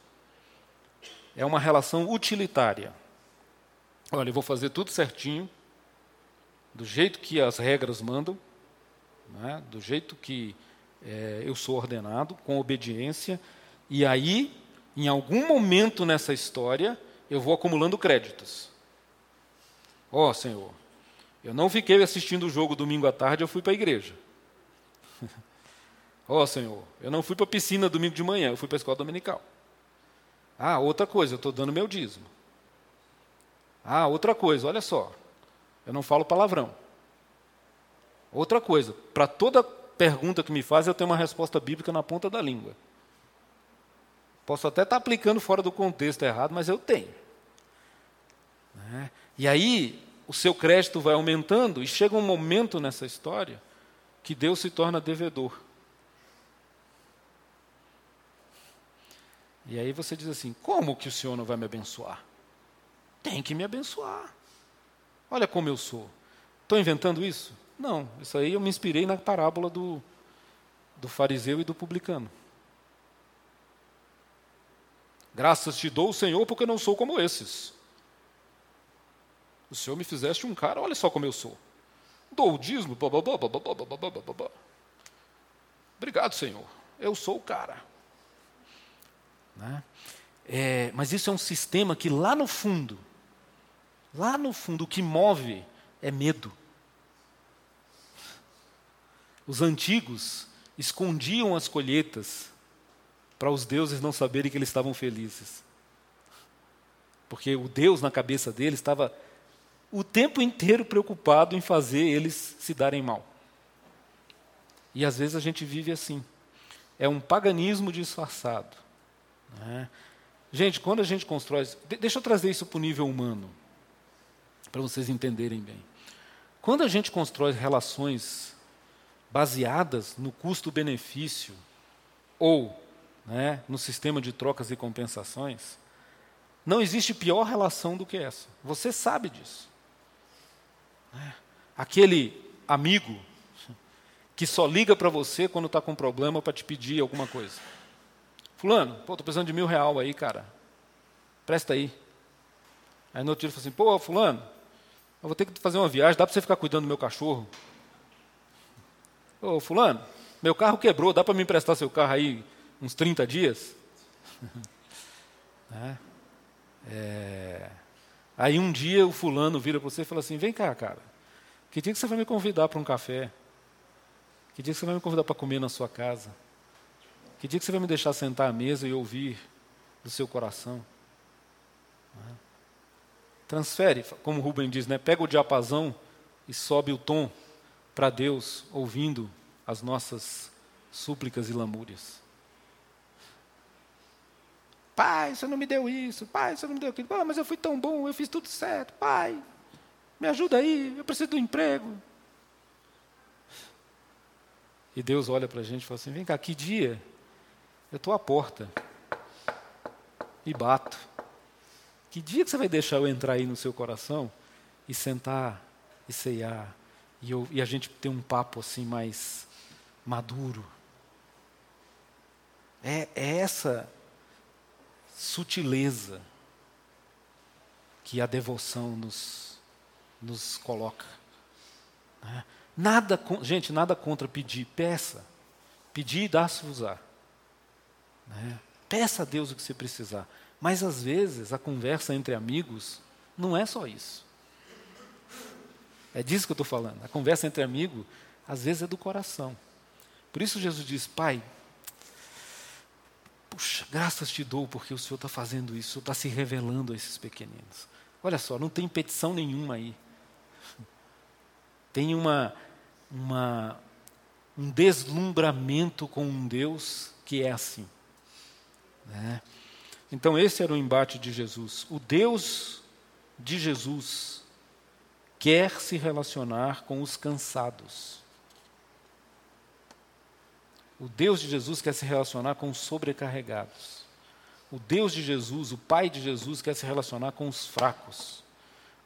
Speaker 2: É uma relação utilitária. Olha, eu vou fazer tudo certinho, do jeito que as regras mandam, né? do jeito que é, eu sou ordenado, com obediência, e aí, em algum momento nessa história, eu vou acumulando créditos. Ó oh, Senhor, eu não fiquei assistindo o jogo domingo à tarde, eu fui para a igreja. (laughs) Ó oh, Senhor, eu não fui para a piscina domingo de manhã, eu fui para a escola dominical. Ah, outra coisa, eu estou dando meu dízimo. Ah, outra coisa, olha só, eu não falo palavrão. Outra coisa, para toda pergunta que me faz, eu tenho uma resposta bíblica na ponta da língua. Posso até estar tá aplicando fora do contexto errado, mas eu tenho. Né? E aí, o seu crédito vai aumentando, e chega um momento nessa história que Deus se torna devedor. E aí você diz assim: como que o Senhor não vai me abençoar? Tem que me abençoar. Olha como eu sou. Estou inventando isso? Não, isso aí eu me inspirei na parábola do, do fariseu e do publicano. Graças te dou, Senhor, porque não sou como esses. O Senhor me fizeste um cara, olha só como eu sou. Dou o dízimo, Obrigado, Senhor. Eu sou o cara. Né? É, mas isso é um sistema que lá no fundo Lá no fundo, o que move é medo. Os antigos escondiam as colheitas para os deuses não saberem que eles estavam felizes. Porque o Deus na cabeça deles estava o tempo inteiro preocupado em fazer eles se darem mal. E às vezes a gente vive assim. É um paganismo disfarçado. Né? Gente, quando a gente constrói. Deixa eu trazer isso para o nível humano para vocês entenderem bem. Quando a gente constrói relações baseadas no custo-benefício ou né, no sistema de trocas e compensações, não existe pior relação do que essa. Você sabe disso. Né? Aquele amigo que só liga para você quando está com problema para te pedir alguma coisa. Fulano, pô, estou precisando de mil real aí, cara. Presta aí. Aí no outro dia ele falou assim, pô, fulano, eu vou ter que fazer uma viagem, dá para você ficar cuidando do meu cachorro? Ô, fulano, meu carro quebrou, dá para me emprestar seu carro aí uns 30 dias? (laughs) é. É... Aí um dia o fulano vira para você e fala assim, vem cá, cara, que dia que você vai me convidar para um café? Que dia que você vai me convidar para comer na sua casa? Que dia que você vai me deixar sentar à mesa e ouvir do seu coração? Transfere, como Rubem diz, né? pega o diapasão e sobe o tom para Deus, ouvindo as nossas súplicas e lamúrias. Pai, você não me deu isso. Pai, você não me deu aquilo. Ah, mas eu fui tão bom, eu fiz tudo certo. Pai, me ajuda aí, eu preciso de um emprego. E Deus olha para a gente e fala assim: vem cá, que dia eu estou à porta e bato. Que dia que você vai deixar eu entrar aí no seu coração e sentar e ceiar e, eu, e a gente ter um papo assim mais maduro? É, é essa sutileza que a devoção nos, nos coloca. Né? Nada, gente, nada contra pedir, peça. Pedir e dá-se-vos-á. Né? Peça a Deus o que você precisar. Mas às vezes a conversa entre amigos não é só isso. É disso que eu estou falando. A conversa entre amigos, às vezes, é do coração. Por isso Jesus diz, Pai, puxa, graças te dou porque o Senhor está fazendo isso, o Senhor está se revelando a esses pequeninos. Olha só, não tem petição nenhuma aí. Tem uma, uma, um deslumbramento com um Deus que é assim. Né? Então, esse era o embate de Jesus. O Deus de Jesus quer se relacionar com os cansados. O Deus de Jesus quer se relacionar com os sobrecarregados. O Deus de Jesus, o Pai de Jesus, quer se relacionar com os fracos,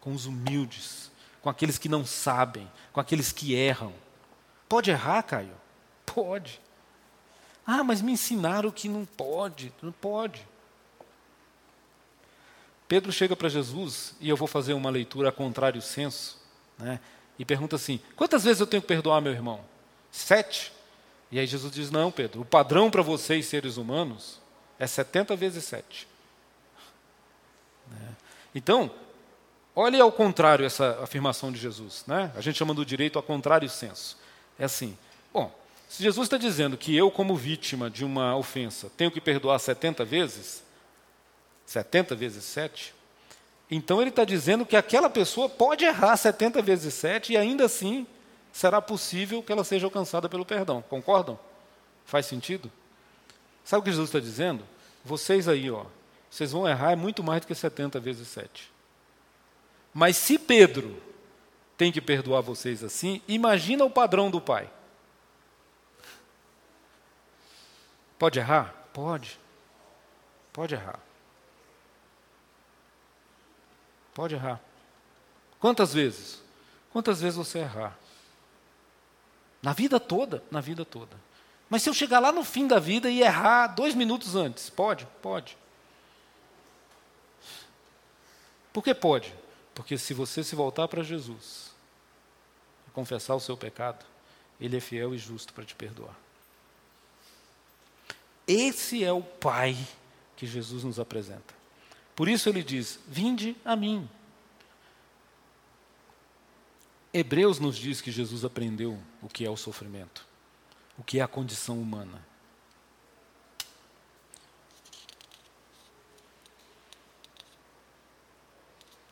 Speaker 2: com os humildes, com aqueles que não sabem, com aqueles que erram. Pode errar, Caio? Pode. Ah, mas me ensinaram que não pode. Não pode. Pedro chega para Jesus, e eu vou fazer uma leitura a contrário senso, né, e pergunta assim: quantas vezes eu tenho que perdoar meu irmão? Sete? E aí Jesus diz: não, Pedro, o padrão para vocês, seres humanos, é 70 vezes sete. Né? Então, olhe ao contrário essa afirmação de Jesus. Né? A gente chama do direito a contrário senso. É assim: bom, se Jesus está dizendo que eu, como vítima de uma ofensa, tenho que perdoar 70 vezes, 70 vezes 7, então ele está dizendo que aquela pessoa pode errar 70 vezes 7 e ainda assim será possível que ela seja alcançada pelo perdão. Concordam? Faz sentido? Sabe o que Jesus está dizendo? Vocês aí, ó, vocês vão errar muito mais do que 70 vezes 7. Mas se Pedro tem que perdoar vocês assim, imagina o padrão do pai. Pode errar? Pode. Pode errar. Pode errar. Quantas vezes? Quantas vezes você errar? Na vida toda, na vida toda. Mas se eu chegar lá no fim da vida e errar dois minutos antes, pode? Pode. Por que pode? Porque se você se voltar para Jesus e confessar o seu pecado, Ele é fiel e justo para te perdoar. Esse é o Pai que Jesus nos apresenta. Por isso ele diz: Vinde a mim. Hebreus nos diz que Jesus aprendeu o que é o sofrimento, o que é a condição humana.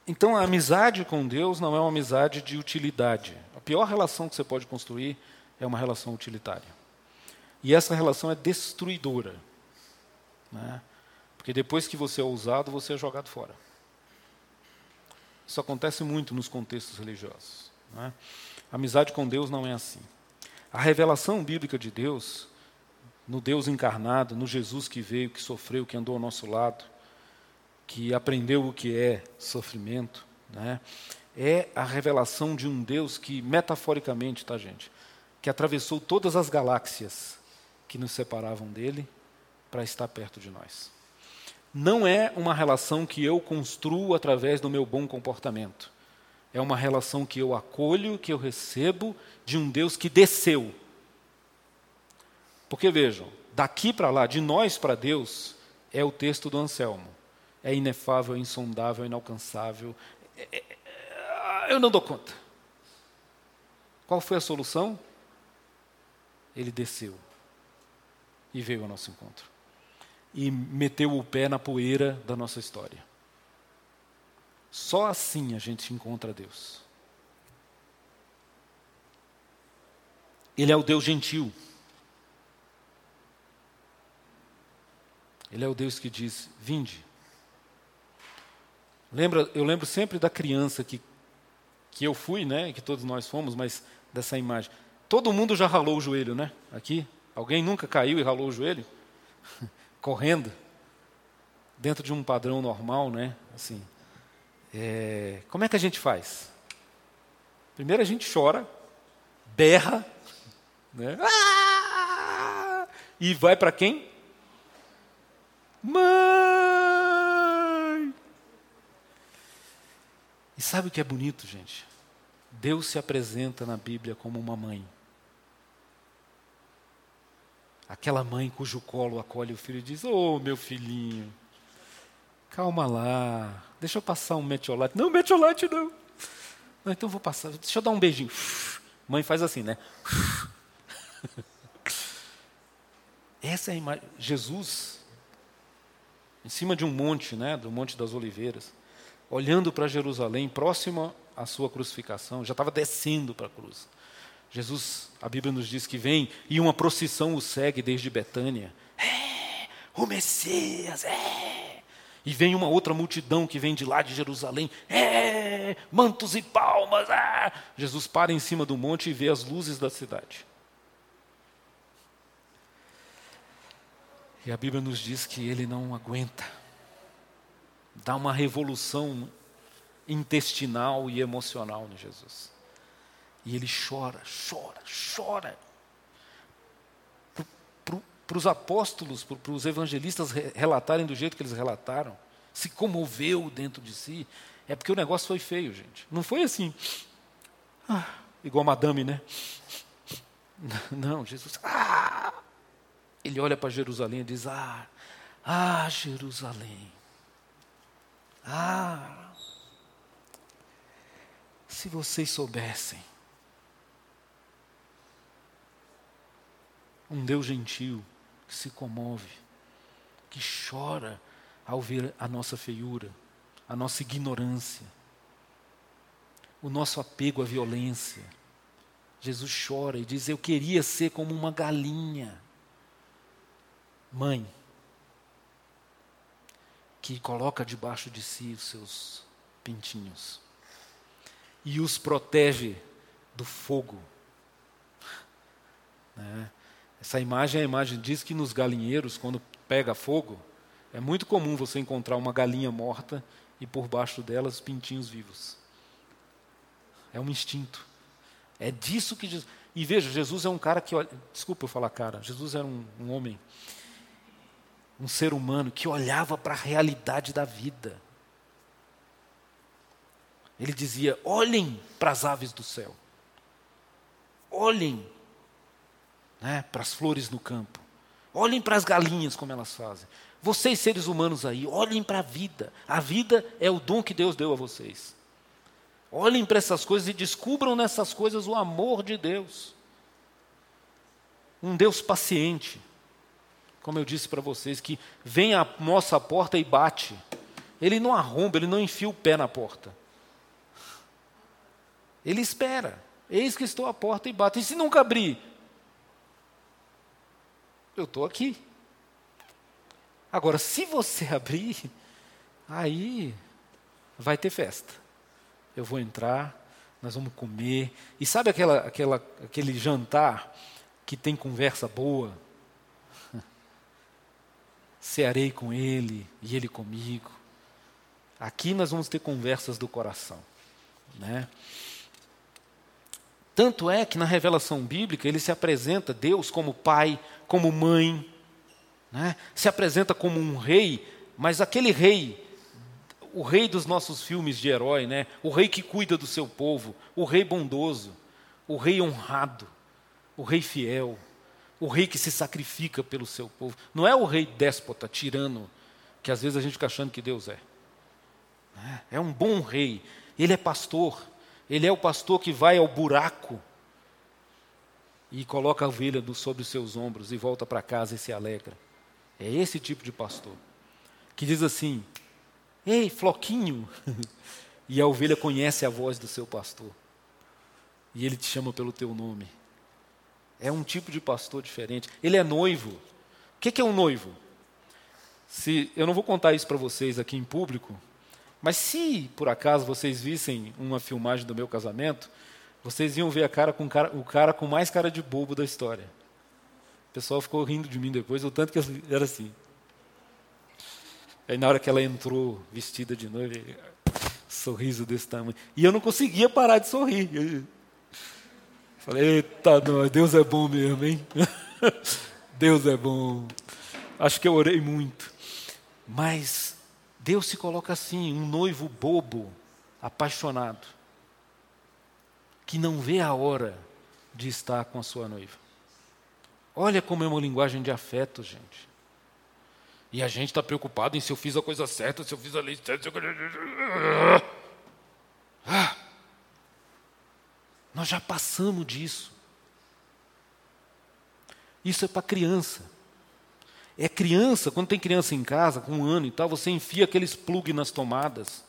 Speaker 2: Então a amizade com Deus não é uma amizade de utilidade. A pior relação que você pode construir é uma relação utilitária. E essa relação é destruidora. Né? Porque depois que você é ousado, você é jogado fora. Isso acontece muito nos contextos religiosos. A amizade com Deus não é assim. A revelação bíblica de Deus no Deus encarnado, no Jesus que veio, que sofreu, que andou ao nosso lado, que aprendeu o que é sofrimento, né? é a revelação de um Deus que, metaforicamente, tá, gente, que atravessou todas as galáxias que nos separavam dele para estar perto de nós. Não é uma relação que eu construo através do meu bom comportamento. É uma relação que eu acolho, que eu recebo de um Deus que desceu porque vejam, daqui para lá, de nós para Deus, é o texto do Anselmo. É inefável, é insondável, é inalcançável. É, é, é, eu não dou conta. Qual foi a solução? Ele desceu e veio ao nosso encontro. E meteu o pé na poeira da nossa história. Só assim a gente encontra Deus. Ele é o Deus gentil. Ele é o Deus que diz: Vinde. Lembra, eu lembro sempre da criança que, que eu fui, né? Que todos nós fomos, mas dessa imagem. Todo mundo já ralou o joelho, né? Aqui. Alguém nunca caiu e ralou o joelho? (laughs) Correndo. Dentro de um padrão normal, né? Assim. É, como é que a gente faz? Primeiro a gente chora, berra, né? Ah! E vai para quem? Mãe! E sabe o que é bonito, gente? Deus se apresenta na Bíblia como uma mãe. Aquela mãe cujo colo acolhe o filho e diz: Ô oh, meu filhinho, calma lá, deixa eu passar um metiolate. Não, metiolate não. Não, então vou passar, deixa eu dar um beijinho. (laughs) Mãe faz assim, né? (laughs) Essa é a imagem. Jesus em cima de um monte, né, do Monte das Oliveiras, olhando para Jerusalém, próximo à sua crucificação, já estava descendo para a cruz. Jesus, a Bíblia nos diz que vem e uma procissão o segue desde Betânia. É, o Messias, é. E vem uma outra multidão que vem de lá de Jerusalém. É, mantos e palmas. É. Jesus para em cima do monte e vê as luzes da cidade. E a Bíblia nos diz que ele não aguenta. Dá uma revolução intestinal e emocional em Jesus. E ele chora, chora, chora. Para os apóstolos, para os evangelistas relatarem do jeito que eles relataram, se comoveu dentro de si, é porque o negócio foi feio, gente. Não foi assim, ah, igual a madame, né? (laughs) Não, Jesus, ah, ele olha para Jerusalém e diz: Ah, ah, Jerusalém, ah, se vocês soubessem, um Deus gentil que se comove, que chora ao ver a nossa feiura, a nossa ignorância, o nosso apego à violência. Jesus chora e diz: Eu queria ser como uma galinha mãe que coloca debaixo de si os seus pintinhos e os protege do fogo. Né? Essa imagem, a imagem diz que nos galinheiros, quando pega fogo, é muito comum você encontrar uma galinha morta e por baixo dela os pintinhos vivos. É um instinto. É disso que Jesus. E veja, Jesus é um cara que olha. Desculpa eu falar cara. Jesus era um, um homem um ser humano que olhava para a realidade da vida. Ele dizia: olhem para as aves do céu, olhem né, para as flores no campo, olhem para as galinhas como elas fazem. Vocês, seres humanos aí, olhem para a vida. A vida é o dom que Deus deu a vocês. Olhem para essas coisas e descubram nessas coisas o amor de Deus. Um Deus paciente, como eu disse para vocês, que vem à nossa porta e bate. Ele não arromba, ele não enfia o pé na porta. Ele espera. Eis que estou à porta e bato. E se nunca abrir? Eu estou aqui. Agora, se você (laughs) abrir, aí vai ter festa. Eu vou entrar, nós vamos comer. E sabe aquela, aquela, aquele jantar que tem conversa boa? (laughs) cearei com ele e ele comigo. Aqui nós vamos ter conversas do coração. Né? Tanto é que na revelação bíblica ele se apresenta, Deus, como pai, como mãe, né? se apresenta como um rei, mas aquele rei, o rei dos nossos filmes de herói, né? o rei que cuida do seu povo, o rei bondoso, o rei honrado, o rei fiel, o rei que se sacrifica pelo seu povo. Não é o rei déspota, tirano, que às vezes a gente fica achando que Deus é. Né? É um bom rei. Ele é pastor. Ele é o pastor que vai ao buraco e coloca a ovelha sobre os seus ombros e volta para casa e se alegra. É esse tipo de pastor que diz assim: Ei, floquinho! (laughs) e a ovelha conhece a voz do seu pastor. E ele te chama pelo teu nome. É um tipo de pastor diferente. Ele é noivo. O que é um noivo? Se eu não vou contar isso para vocês aqui em público, mas se por acaso vocês vissem uma filmagem do meu casamento, vocês iam ver a cara com cara, o cara com mais cara de bobo da história. O pessoal ficou rindo de mim depois, o tanto que era assim. Aí na hora que ela entrou vestida de noiva, sorriso desse tamanho. E eu não conseguia parar de sorrir. Eu falei, eita, Deus é bom mesmo, hein? (laughs) Deus é bom. Acho que eu orei muito. Mas Deus se coloca assim, um noivo bobo, apaixonado, que não vê a hora de estar com a sua noiva. Olha como é uma linguagem de afeto, gente. E a gente está preocupado em se eu fiz a coisa certa, se eu fiz a lei certa. Eu... Ah, nós já passamos disso. Isso é para criança. É criança, quando tem criança em casa, com um ano e tal, você enfia aqueles plug nas tomadas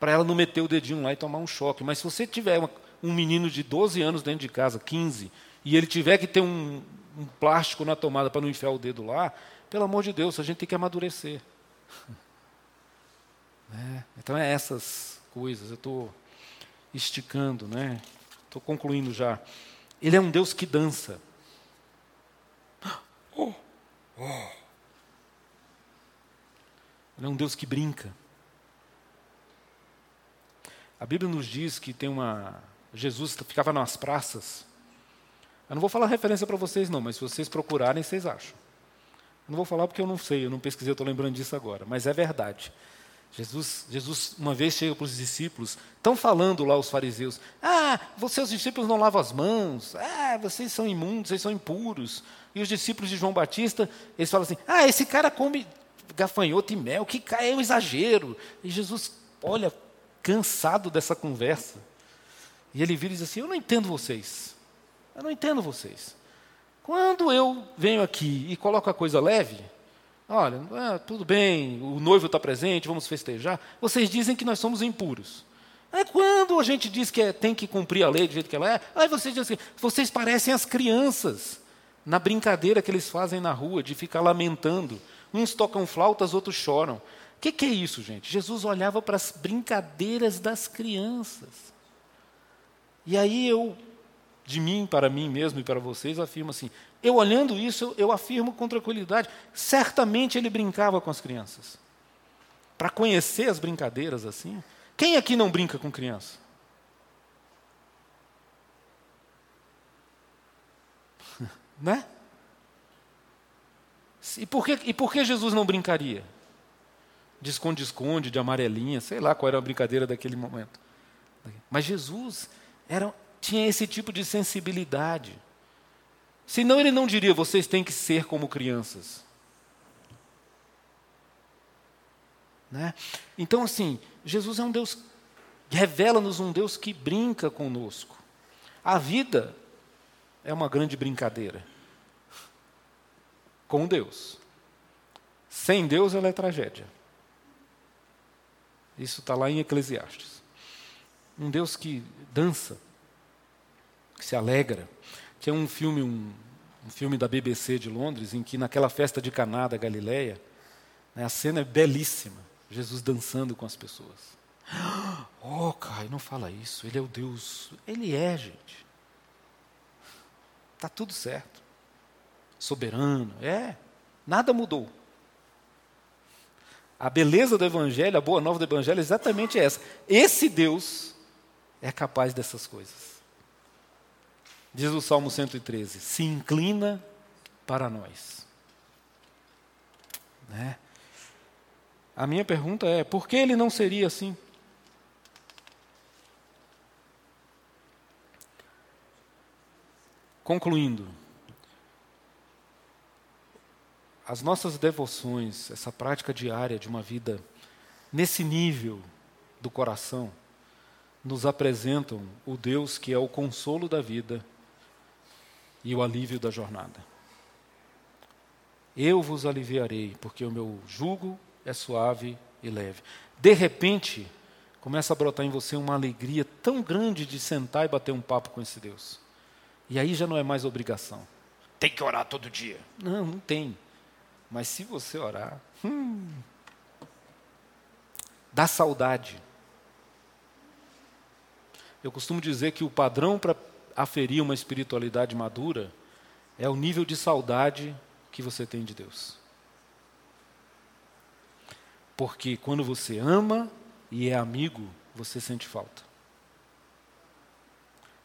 Speaker 2: para ela não meter o dedinho lá e tomar um choque. Mas se você tiver uma, um menino de 12 anos dentro de casa, 15, e ele tiver que ter um, um plástico na tomada para não enfiar o dedo lá, pelo amor de Deus, a gente tem que amadurecer. (laughs) É, então é essas coisas. Eu estou esticando, né? Estou concluindo já. Ele é um Deus que dança. (gasps) Oh, oh. Ele é um Deus que brinca. A Bíblia nos diz que tem uma. Jesus ficava nas praças. Eu não vou falar referência para vocês, não, mas se vocês procurarem, vocês acham. Não vou falar porque eu não sei, eu não pesquisei, eu estou lembrando disso agora, mas é verdade. Jesus, Jesus uma vez chega para os discípulos, estão falando lá os fariseus: Ah, vocês, os discípulos não lavam as mãos, ah, vocês são imundos, vocês são impuros. E os discípulos de João Batista, eles falam assim: Ah, esse cara come gafanhoto e mel, que é um exagero. E Jesus olha, cansado dessa conversa, e ele vira e diz assim: Eu não entendo vocês, eu não entendo vocês. Quando eu venho aqui e coloco a coisa leve, olha, ah, tudo bem, o noivo está presente, vamos festejar, vocês dizem que nós somos impuros. Aí quando a gente diz que é, tem que cumprir a lei do jeito que ela é, aí vocês dizem assim, vocês parecem as crianças na brincadeira que eles fazem na rua, de ficar lamentando. Uns tocam flautas, outros choram. O que, que é isso, gente? Jesus olhava para as brincadeiras das crianças. E aí eu de mim para mim mesmo e para vocês, eu afirmo assim: eu olhando isso, eu afirmo com tranquilidade, certamente ele brincava com as crianças. Para conhecer as brincadeiras assim. Quem aqui não brinca com criança? (laughs) né? E por, que, e por que Jesus não brincaria? De esconde-esconde, de amarelinha, sei lá qual era a brincadeira daquele momento. Mas Jesus era, tinha esse tipo de sensibilidade. Senão ele não diria, vocês têm que ser como crianças. Né? Então, assim, Jesus é um Deus, revela-nos um Deus que brinca conosco. A vida é uma grande brincadeira com Deus. Sem Deus, ela é tragédia. Isso está lá em Eclesiastes. Um Deus que dança que se alegra. Tinha um filme, um, um, filme da BBC de Londres, em que naquela festa de Caná da Galileia, né, a cena é belíssima, Jesus dançando com as pessoas. (gasps) Oh, Caio, não fala isso, ele é o Deus. Ele é, gente. Está tudo certo. Soberano, é. Nada mudou. A beleza do Evangelho, a boa nova do Evangelho é exatamente essa. Esse Deus é capaz dessas coisas. Diz o Salmo 113: se inclina para nós. Né? A minha pergunta é: por que ele não seria assim? Concluindo, as nossas devoções, essa prática diária de uma vida nesse nível do coração, nos apresentam o Deus que é o consolo da vida e o alívio da jornada. Eu vos aliviarei, porque o meu jugo é suave e leve. De repente, começa a brotar em você uma alegria tão grande de sentar e bater um papo com esse Deus. E aí já não é mais obrigação. Tem que orar todo dia. Não, não tem. Mas se você orar, hum, dá saudade. Eu costumo dizer que o padrão para aferir uma espiritualidade madura é o nível de saudade que você tem de Deus. Porque quando você ama e é amigo, você sente falta.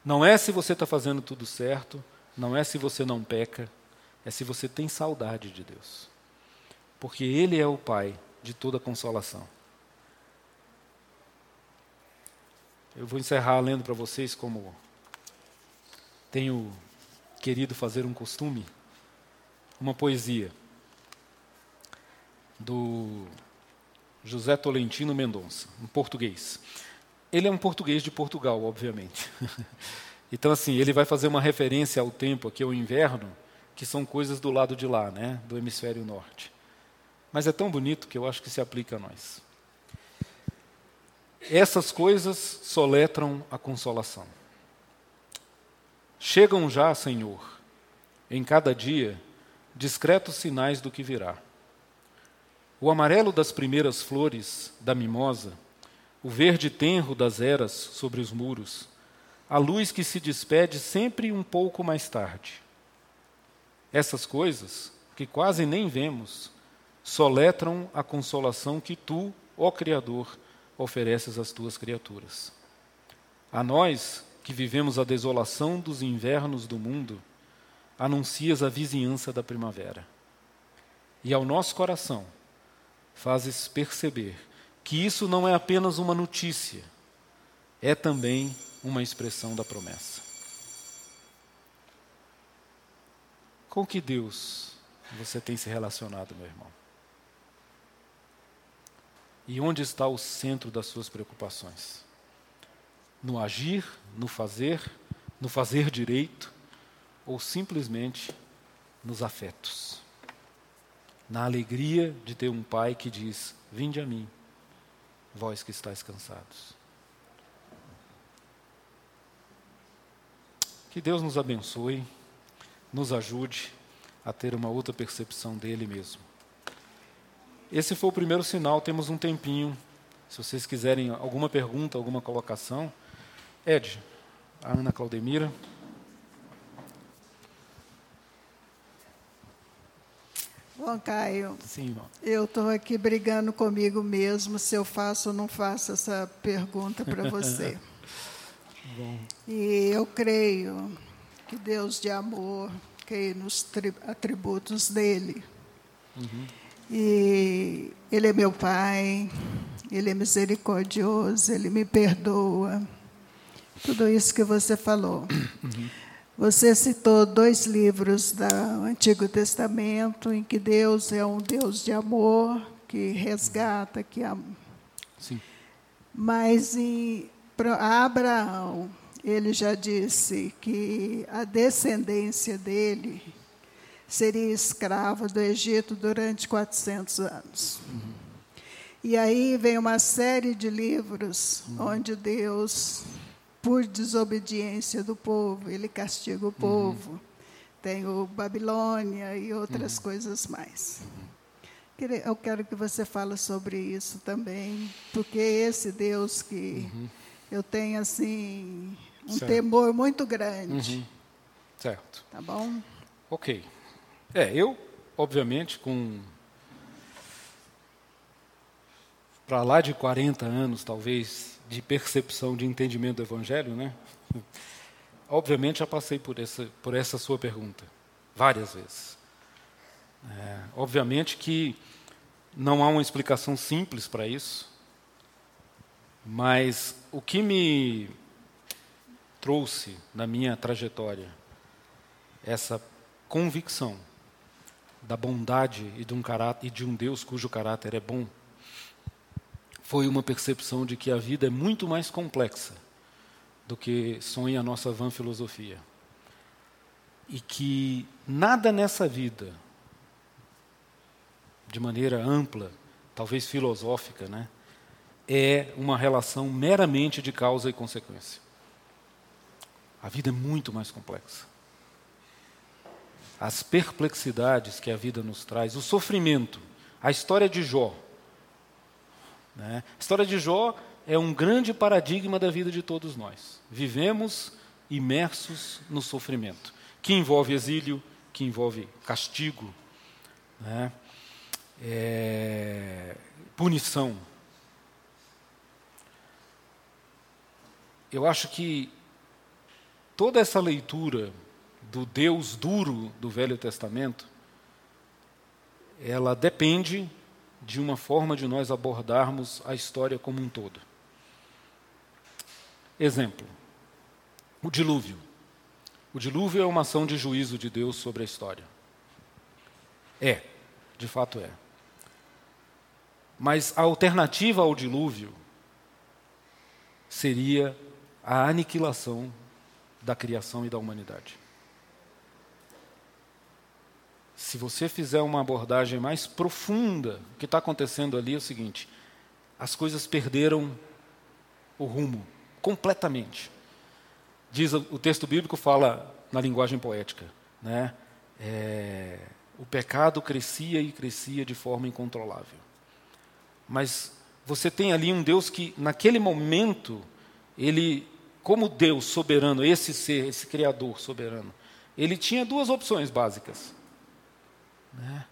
Speaker 2: Não é se você está fazendo tudo certo, não é se você não peca, é se você tem saudade de Deus. Porque Ele é o Pai de toda consolação. Eu vou encerrar lendo para vocês como tenho querido fazer um costume, uma poesia do José Tolentino Mendonça, um português. Ele é um português de Portugal, obviamente. (laughs) então, assim, ele vai fazer uma referência ao tempo aqui, ao inverno, que são coisas do lado de lá, né, do hemisfério norte. Mas é tão bonito que eu acho que se aplica a nós. Essas coisas soletram a consolação. Chegam já, Senhor, em cada dia, discretos sinais do que virá. O amarelo das primeiras flores da mimosa, o verde tenro das eras sobre os muros, a luz que se despede sempre um pouco mais tarde. Essas coisas, que quase nem vemos, soletram a consolação que tu, ó Criador, ofereces às tuas criaturas. A nós, que vivemos a desolação dos invernos do mundo, anuncias a vizinhança da primavera. E ao nosso coração fazes perceber que isso não é apenas uma notícia, é também uma expressão da promessa. Com que Deus você tem se relacionado, meu irmão? E onde está o centro das suas preocupações? no agir, no fazer, no fazer direito, ou simplesmente nos afetos. Na alegria de ter um pai que diz: Vinde a mim, vós que estáis cansados. Que Deus nos abençoe, nos ajude a ter uma outra percepção dele mesmo. Esse foi o primeiro sinal, temos um tempinho. Se vocês quiserem alguma pergunta, alguma colocação, Ed, a Ana Claudemira.
Speaker 3: Bom, Caio,
Speaker 2: Sim,
Speaker 3: eu estou aqui brigando comigo mesmo se eu faço ou não faço essa pergunta para você. (laughs) E eu creio que Deus de amor, que nos atributos dele.
Speaker 2: Uhum.
Speaker 3: E Ele é meu Pai, Ele é misericordioso, Ele me perdoa, tudo isso que você falou.
Speaker 2: Uhum.
Speaker 3: Você citou dois livros do Antigo Testamento em que Deus é um Deus de amor, que resgata, que ama.
Speaker 2: Sim.
Speaker 3: Mas em Abraão, ele já disse que a descendência dele seria escrava do Egito durante 400 anos. Uhum. E aí vem uma série de livros uhum. onde Deus por desobediência do povo, ele castiga o povo. Uhum. Tem o Babilônia e outras uhum. coisas mais. Eu quero que você fale sobre isso também, porque esse Deus que uhum. eu tenho assim um certo. temor muito grande.
Speaker 2: Uhum. Certo.
Speaker 3: Tá bom?
Speaker 2: Ok. É, eu, obviamente, com para lá de 40 anos, talvez, de percepção, de entendimento do Evangelho, né? (laughs) Obviamente já passei por essa, por essa sua pergunta, várias vezes. É, obviamente que não há uma explicação simples para isso, mas o que me trouxe na minha trajetória essa convicção da bondade e de um caráter e de um Deus cujo caráter é bom foi uma percepção de que a vida é muito mais complexa do que sonha a nossa vã filosofia. E que nada nessa vida, de maneira ampla, talvez filosófica, né, é uma relação meramente de causa e consequência. A vida é muito mais complexa. As perplexidades que a vida nos traz, o sofrimento, a história de Jó, né? A história de Jó é um grande paradigma da vida de todos nós. Vivemos imersos no sofrimento, que envolve exílio, que envolve castigo, né? é, punição. Eu acho que toda essa leitura do Deus duro do Velho Testamento, ela depende de uma forma de nós abordarmos a história como um todo. Exemplo: o dilúvio. O dilúvio é uma ação de juízo de Deus sobre a história. É, de fato é. Mas a alternativa ao dilúvio seria a aniquilação da criação e da humanidade. Se você fizer uma abordagem mais profunda, o que está acontecendo ali é o seguinte: as coisas perderam o rumo completamente. Diz o texto bíblico fala na linguagem poética, né? É, o pecado crescia e crescia de forma incontrolável. Mas você tem ali um Deus que, naquele momento, ele, como Deus soberano, esse ser, esse Criador soberano, ele tinha duas opções básicas. Né?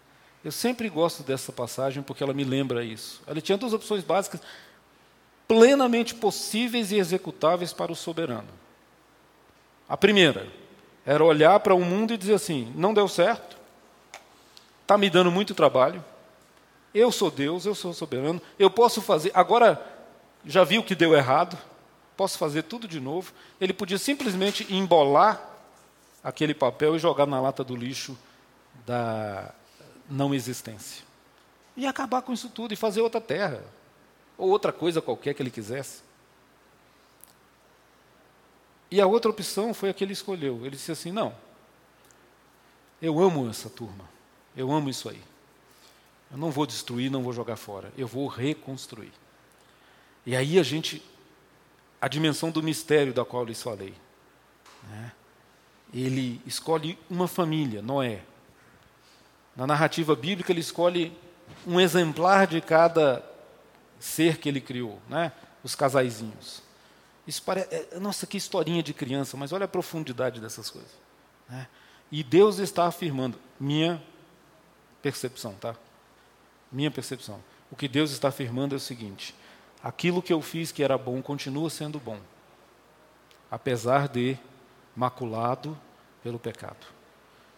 Speaker 2: Eu sempre gosto dessa passagem porque ela me lembra isso. Ele tinha duas opções básicas plenamente possíveis e executáveis para o soberano. A primeira era olhar para o mundo e dizer assim: não deu certo, está me dando muito trabalho, eu sou Deus, eu sou soberano, eu posso fazer. Agora já vi o que deu errado, posso fazer tudo de novo. Ele podia simplesmente embolar aquele papel e jogar na lata do lixo da não existência. E acabar com isso tudo e fazer outra terra, ou outra coisa qualquer que ele quisesse. E a outra opção foi a que ele escolheu. Ele disse assim: não, eu amo essa turma, eu amo isso aí. Eu não vou destruir, não vou jogar fora, eu vou reconstruir. E aí a gente, a dimensão do mistério da qual eu lhes falei. Né? Ele escolhe uma família, Noé, na narrativa bíblica, ele escolhe um exemplar de cada ser que ele criou, né? os casaizinhos. Isso parece, é, nossa, que historinha de criança, mas olha a profundidade dessas coisas. Né? E Deus está afirmando, minha percepção, tá? Minha percepção. O que Deus está afirmando é o seguinte: aquilo que eu fiz que era bom continua sendo bom, apesar de maculado pelo pecado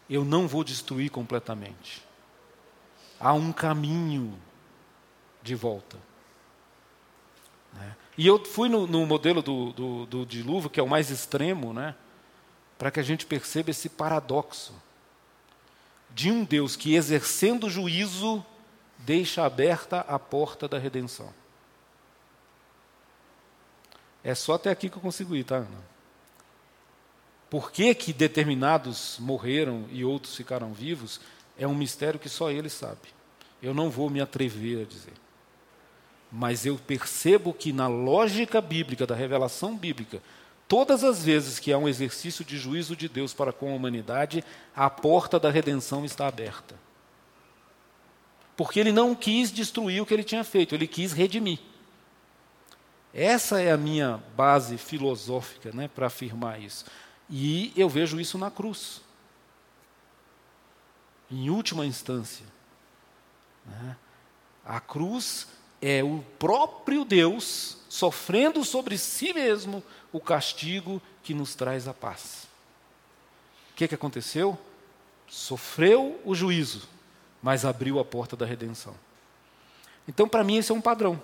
Speaker 2: eu não vou destruir completamente. Há um caminho de volta. Né? E eu fui no, no modelo do, do, do, dilúvio, que é o mais extremo, né? para que a gente perceba esse paradoxo de um Deus que, exercendo juízo, deixa aberta a porta da redenção. É só até aqui que eu consigo ir, tá, Ana? Por que, que determinados morreram e outros ficaram vivos é um mistério que só ele sabe. Eu não vou me atrever a dizer. Mas eu percebo que na lógica bíblica, da revelação bíblica, todas as vezes que há um exercício de juízo de Deus para com a humanidade, a porta da redenção está aberta. Porque ele não quis destruir o que ele tinha feito, ele quis redimir. Essa é a minha base filosófica né, para afirmar isso. E eu vejo isso na cruz. Em última instância. Né? A cruz é o próprio Deus sofrendo sobre si mesmo o castigo que nos traz a paz. O que, que aconteceu? Sofreu o juízo, mas abriu a porta da redenção. Então, para mim, esse é um padrão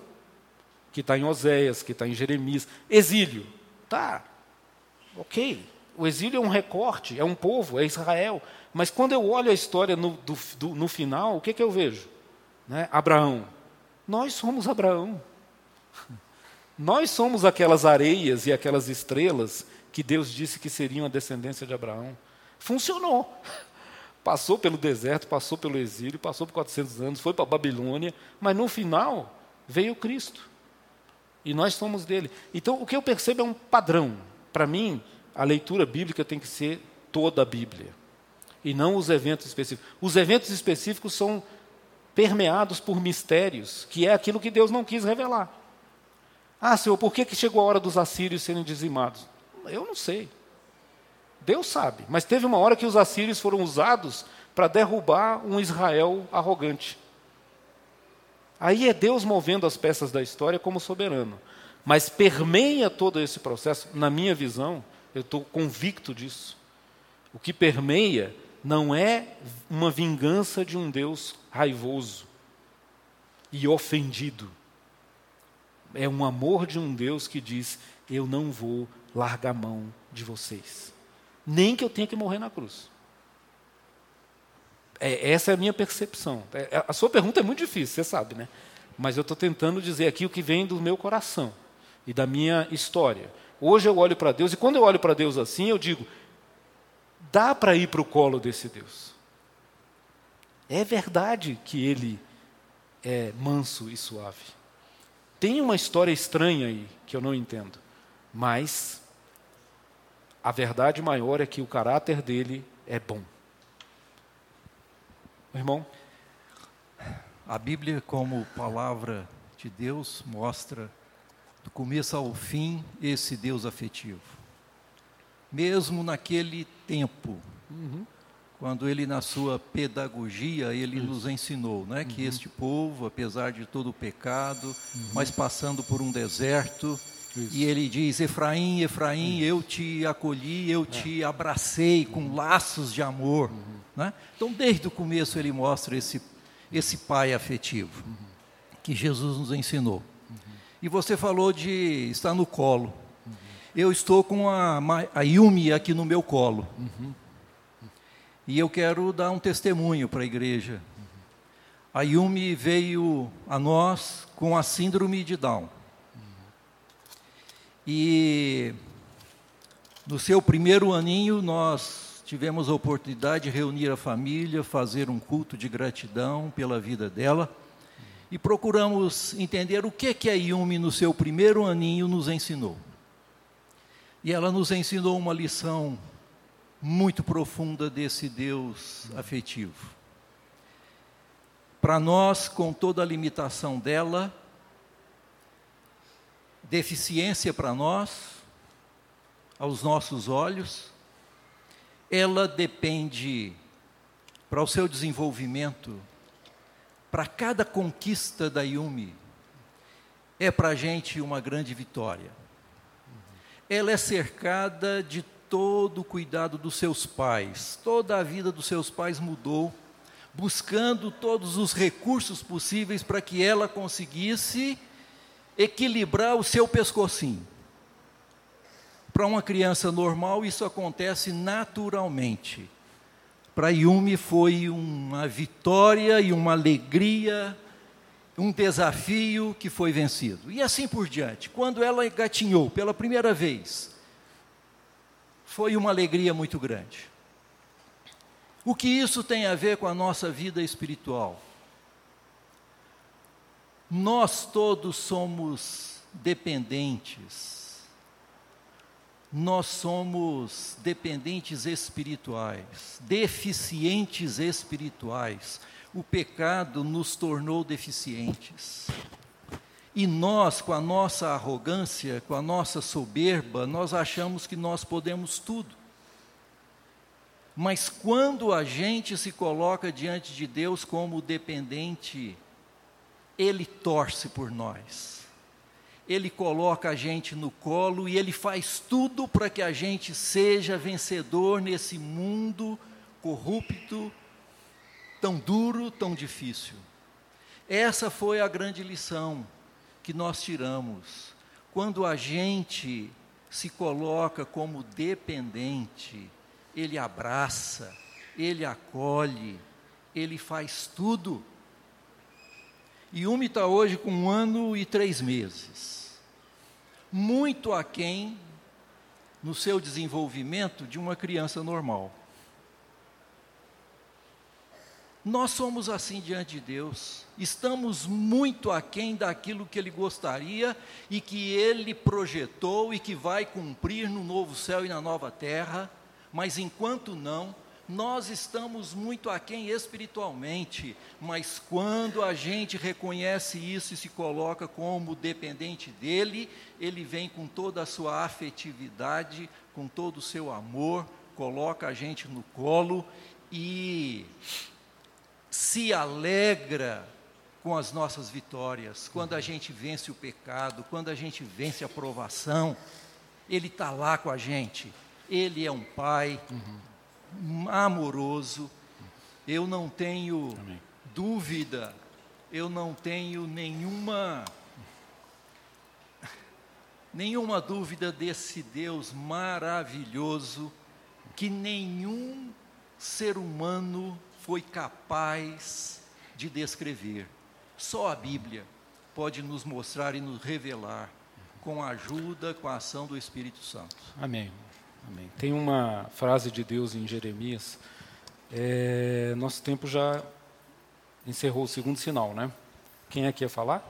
Speaker 2: que está em Oséias, que está em Jeremias. Exílio, tá, ok. O exílio é um recorte, é um povo, é Israel. Mas quando eu olho a história no, do, do, no final, o que, que eu vejo? Né? Abraão. Nós somos Abraão. (laughs) Nós somos aquelas areias e aquelas estrelas que Deus disse que seriam a descendência de Abraão. Funcionou. (laughs) Passou pelo deserto, passou pelo exílio, passou por 400 anos, foi para a Babilônia, mas no final veio Cristo. E nós somos dele. Então, o que eu percebo é um padrão. Para mim, a leitura bíblica tem que ser toda a Bíblia. E não os eventos específicos. Os eventos específicos são permeados por mistérios, que é aquilo que Deus não quis revelar. Ah, Senhor, por que, que chegou a hora dos assírios serem dizimados? Eu não sei. Deus sabe. Mas teve uma hora que os assírios foram usados para derrubar um Israel arrogante. Aí é Deus movendo as peças da história como soberano. Mas permeia todo esse processo, na minha visão, eu estou convicto disso. O que permeia não é uma vingança de um Deus raivoso e ofendido. É um amor de um Deus que diz: Eu não vou largar a mão de vocês, nem que eu tenha que morrer na cruz. É, essa é a minha percepção. É, é, a sua pergunta é muito difícil, você sabe, né? Mas eu estou tentando dizer aqui o que vem do meu coração e da minha história. Hoje eu olho para Deus e quando eu olho para Deus assim, eu digo: dá para ir para o colo desse Deus. É verdade que ele é manso e suave. Tem uma história estranha aí que eu não entendo, mas a verdade maior é que o caráter dele é bom. Irmão?
Speaker 4: A Bíblia, como palavra de Deus, mostra do começo ao fim esse Deus afetivo. Mesmo naquele tempo, uhum. quando ele, na sua pedagogia, ele Isso. nos ensinou né, uhum. que este povo, apesar de todo o pecado, uhum. mas passando por um deserto, isso. E ele diz: Efraim, Efraim, eu te acolhi, eu é. te abracei com laços de amor. Uhum. Né? Então, desde o começo, ele mostra esse, esse pai afetivo uhum. que Jesus nos ensinou. E você falou de estar no colo. Uhum. Eu estou com a, a Yumi aqui no meu colo. Uhum. E eu quero dar um testemunho para a igreja. Uhum. A Yumi veio a nós com a síndrome de Down. E no seu primeiro aninho, nós tivemos a oportunidade de reunir a família, fazer um culto de gratidão pela vida dela e procuramos entender o que que a Yumi no seu primeiro aninho nos ensinou. E ela nos ensinou uma lição muito profunda desse Deus afetivo. Para nós, com toda a limitação dela, deficiência para nós, aos nossos olhos, ela depende para o seu desenvolvimento, para cada conquista da Yumi, é para a gente uma grande vitória. Ela é cercada de todo o cuidado dos seus pais, toda a vida dos seus pais mudou, buscando todos os recursos possíveis para que ela conseguisse equilibrar o seu pescocinho. Para uma criança normal, isso acontece naturalmente. Para Yumi foi uma vitória e uma alegria, um desafio que foi vencido. E assim por diante. Quando ela gatinhou pela primeira vez, foi uma alegria muito grande. O que isso tem a ver com a nossa vida espiritual? Nós todos somos dependentes nós somos dependentes espirituais, deficientes espirituais. O pecado nos tornou deficientes. E nós, com a nossa arrogância, com a nossa soberba, nós achamos que nós podemos tudo. Mas quando a gente se coloca diante de Deus como dependente, Ele torce por nós. Ele coloca a gente no colo e ele faz tudo para que a gente seja vencedor nesse mundo corrupto, tão duro, tão difícil. Essa foi a grande lição que nós tiramos. Quando a gente se coloca como dependente, ele abraça, ele acolhe, ele faz tudo. E Umi está hoje com um ano e três meses, muito aquém no seu desenvolvimento de uma criança normal. Nós somos assim diante de Deus, estamos muito aquém daquilo que Ele gostaria e que Ele projetou e que vai cumprir no novo céu e na nova terra, mas enquanto não, nós estamos muito aquém espiritualmente, mas quando a gente reconhece isso e se coloca como dependente dele, ele vem com toda a sua afetividade, com todo o seu amor, coloca a gente no colo e se alegra com as nossas vitórias, quando a gente vence o pecado, quando a gente vence a provação, Ele está lá com a gente. Ele é um Pai uhum. Amoroso. Eu não tenho Amém. dúvida, eu não tenho nenhuma nenhuma dúvida desse Deus maravilhoso que nenhum ser humano foi capaz de descrever. Só a Bíblia pode nos mostrar e nos revelar com a ajuda, com a ação do Espírito Santo.
Speaker 2: Amém. Amém. Tem uma frase de Deus em Jeremias. É, nosso tempo já encerrou o segundo sinal, né? Quem é que ia falar?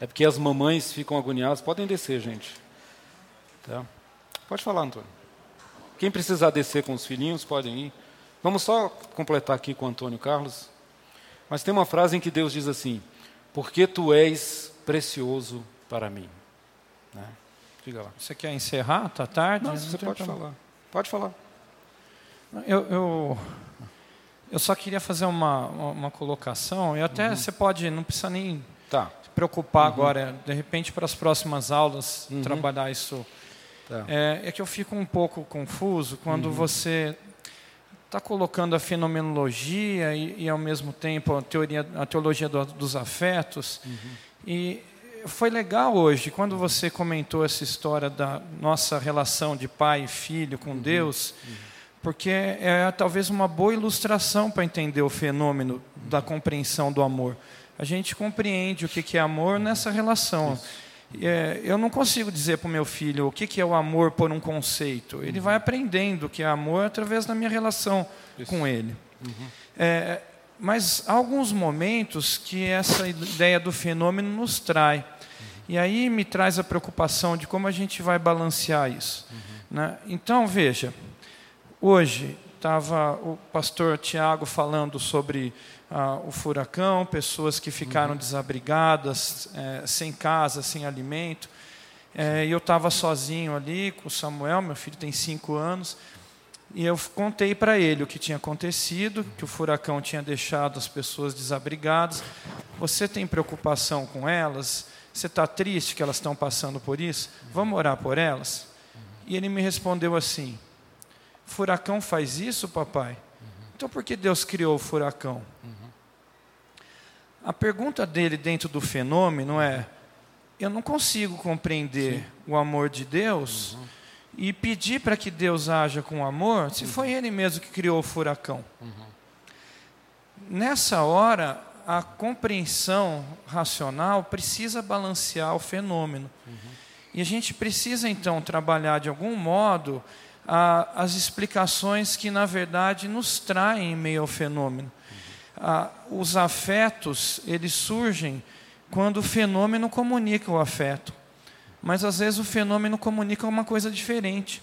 Speaker 2: É porque as mamães ficam agoniadas. Podem descer, gente. Tá? Pode falar, Antônio. Quem precisar descer com os filhinhos, podem ir. Vamos só completar aqui com Antônio Carlos. Mas tem uma frase em que Deus diz assim: Porque tu és precioso para mim. Né?
Speaker 5: Diga lá. Você quer encerrar? Está tarde?
Speaker 2: Não, você pode falar. Pode falar.
Speaker 5: Eu, eu, eu, só queria fazer uma, uma, uma colocação, e até uhum. você pode, não precisa nem tá. se preocupar uhum. agora, de repente para as próximas aulas, uhum. trabalhar isso. Tá. É, é, que eu fico um pouco confuso quando uhum. você está colocando a fenomenologia e, e, ao mesmo tempo a teoria, a teologia do, dos afetos. Uhum. E foi legal hoje quando você comentou essa história da nossa relação de pai e filho com uhum. Deus, uhum. porque é talvez uma boa ilustração para entender o fenômeno da compreensão do amor. A gente compreende o que é amor nessa relação. É, eu não consigo dizer para o meu filho o que, que é o amor por um conceito. Ele uhum. vai aprendendo o que é amor através da minha relação Isso. com ele. Uhum. É, mas há alguns momentos que essa ideia do fenômeno nos trai. E aí me traz a preocupação de como a gente vai balancear isso. Uhum. Né? Então, veja, hoje estava o pastor Tiago falando sobre ah, o furacão, pessoas que ficaram uhum. desabrigadas, é, sem casa, sem alimento. É, e eu estava sozinho ali com o Samuel, meu filho tem cinco anos, e eu contei para ele o que tinha acontecido, que o furacão tinha deixado as pessoas desabrigadas. Você tem preocupação com elas? Você está triste que elas estão passando por isso? Vamos orar por elas? E ele me respondeu assim: Furacão faz isso, papai? Então por que Deus criou o furacão? A pergunta dele dentro do fenômeno é: eu não consigo compreender Sim. o amor de Deus uhum. E pedir para que Deus haja com amor, se uhum. foi Ele mesmo que criou o furacão. Uhum. Nessa hora, a compreensão racional precisa balancear o fenômeno. Uhum. E a gente precisa então trabalhar de algum modo a, as explicações que, na verdade, nos traem em meio ao fenômeno ah, os afetos eles surgem quando o fenômeno comunica o afeto. Mas às vezes o fenômeno comunica uma coisa diferente.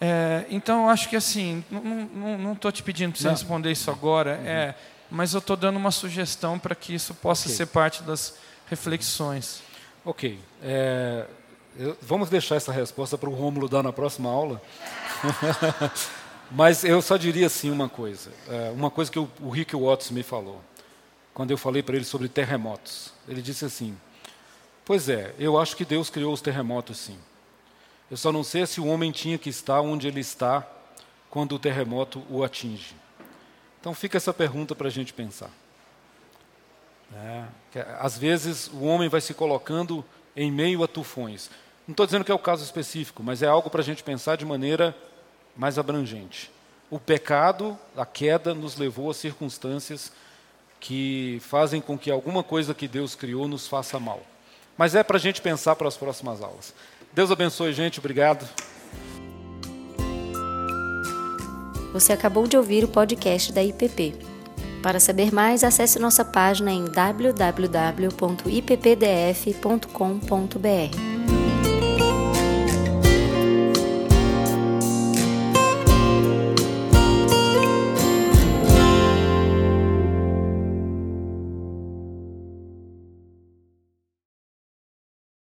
Speaker 5: É, então eu acho que assim, não estou te pedindo para você não. responder isso agora, uhum. é, mas eu estou dando uma sugestão para que isso possa okay. ser parte das reflexões.
Speaker 2: Ok. É, eu, vamos deixar essa resposta para o Rômulo dar na próxima aula. (laughs) Mas eu só diria assim uma coisa, é, uma coisa que o, Rick Watts me falou. quando eu falei para ele sobre terremotos. Ele disse assim: Pois é, eu acho que Deus criou os terremotos sim. Eu só não sei se o homem tinha que estar onde ele está quando o terremoto o atinge. Então fica essa pergunta para a gente pensar. É, às vezes o homem vai se colocando em meio a tufões. Não estou dizendo que é o caso específico, mas é algo para a gente pensar de maneira mais abrangente. O pecado, a queda, nos levou a circunstâncias que fazem com que alguma coisa que Deus criou nos faça mal. Mas é para a gente pensar para as próximas aulas. Deus abençoe, gente. Obrigado.
Speaker 1: Você acabou de ouvir o podcast da IPP. Para saber mais, acesse nossa página em www.ippdf.com.br.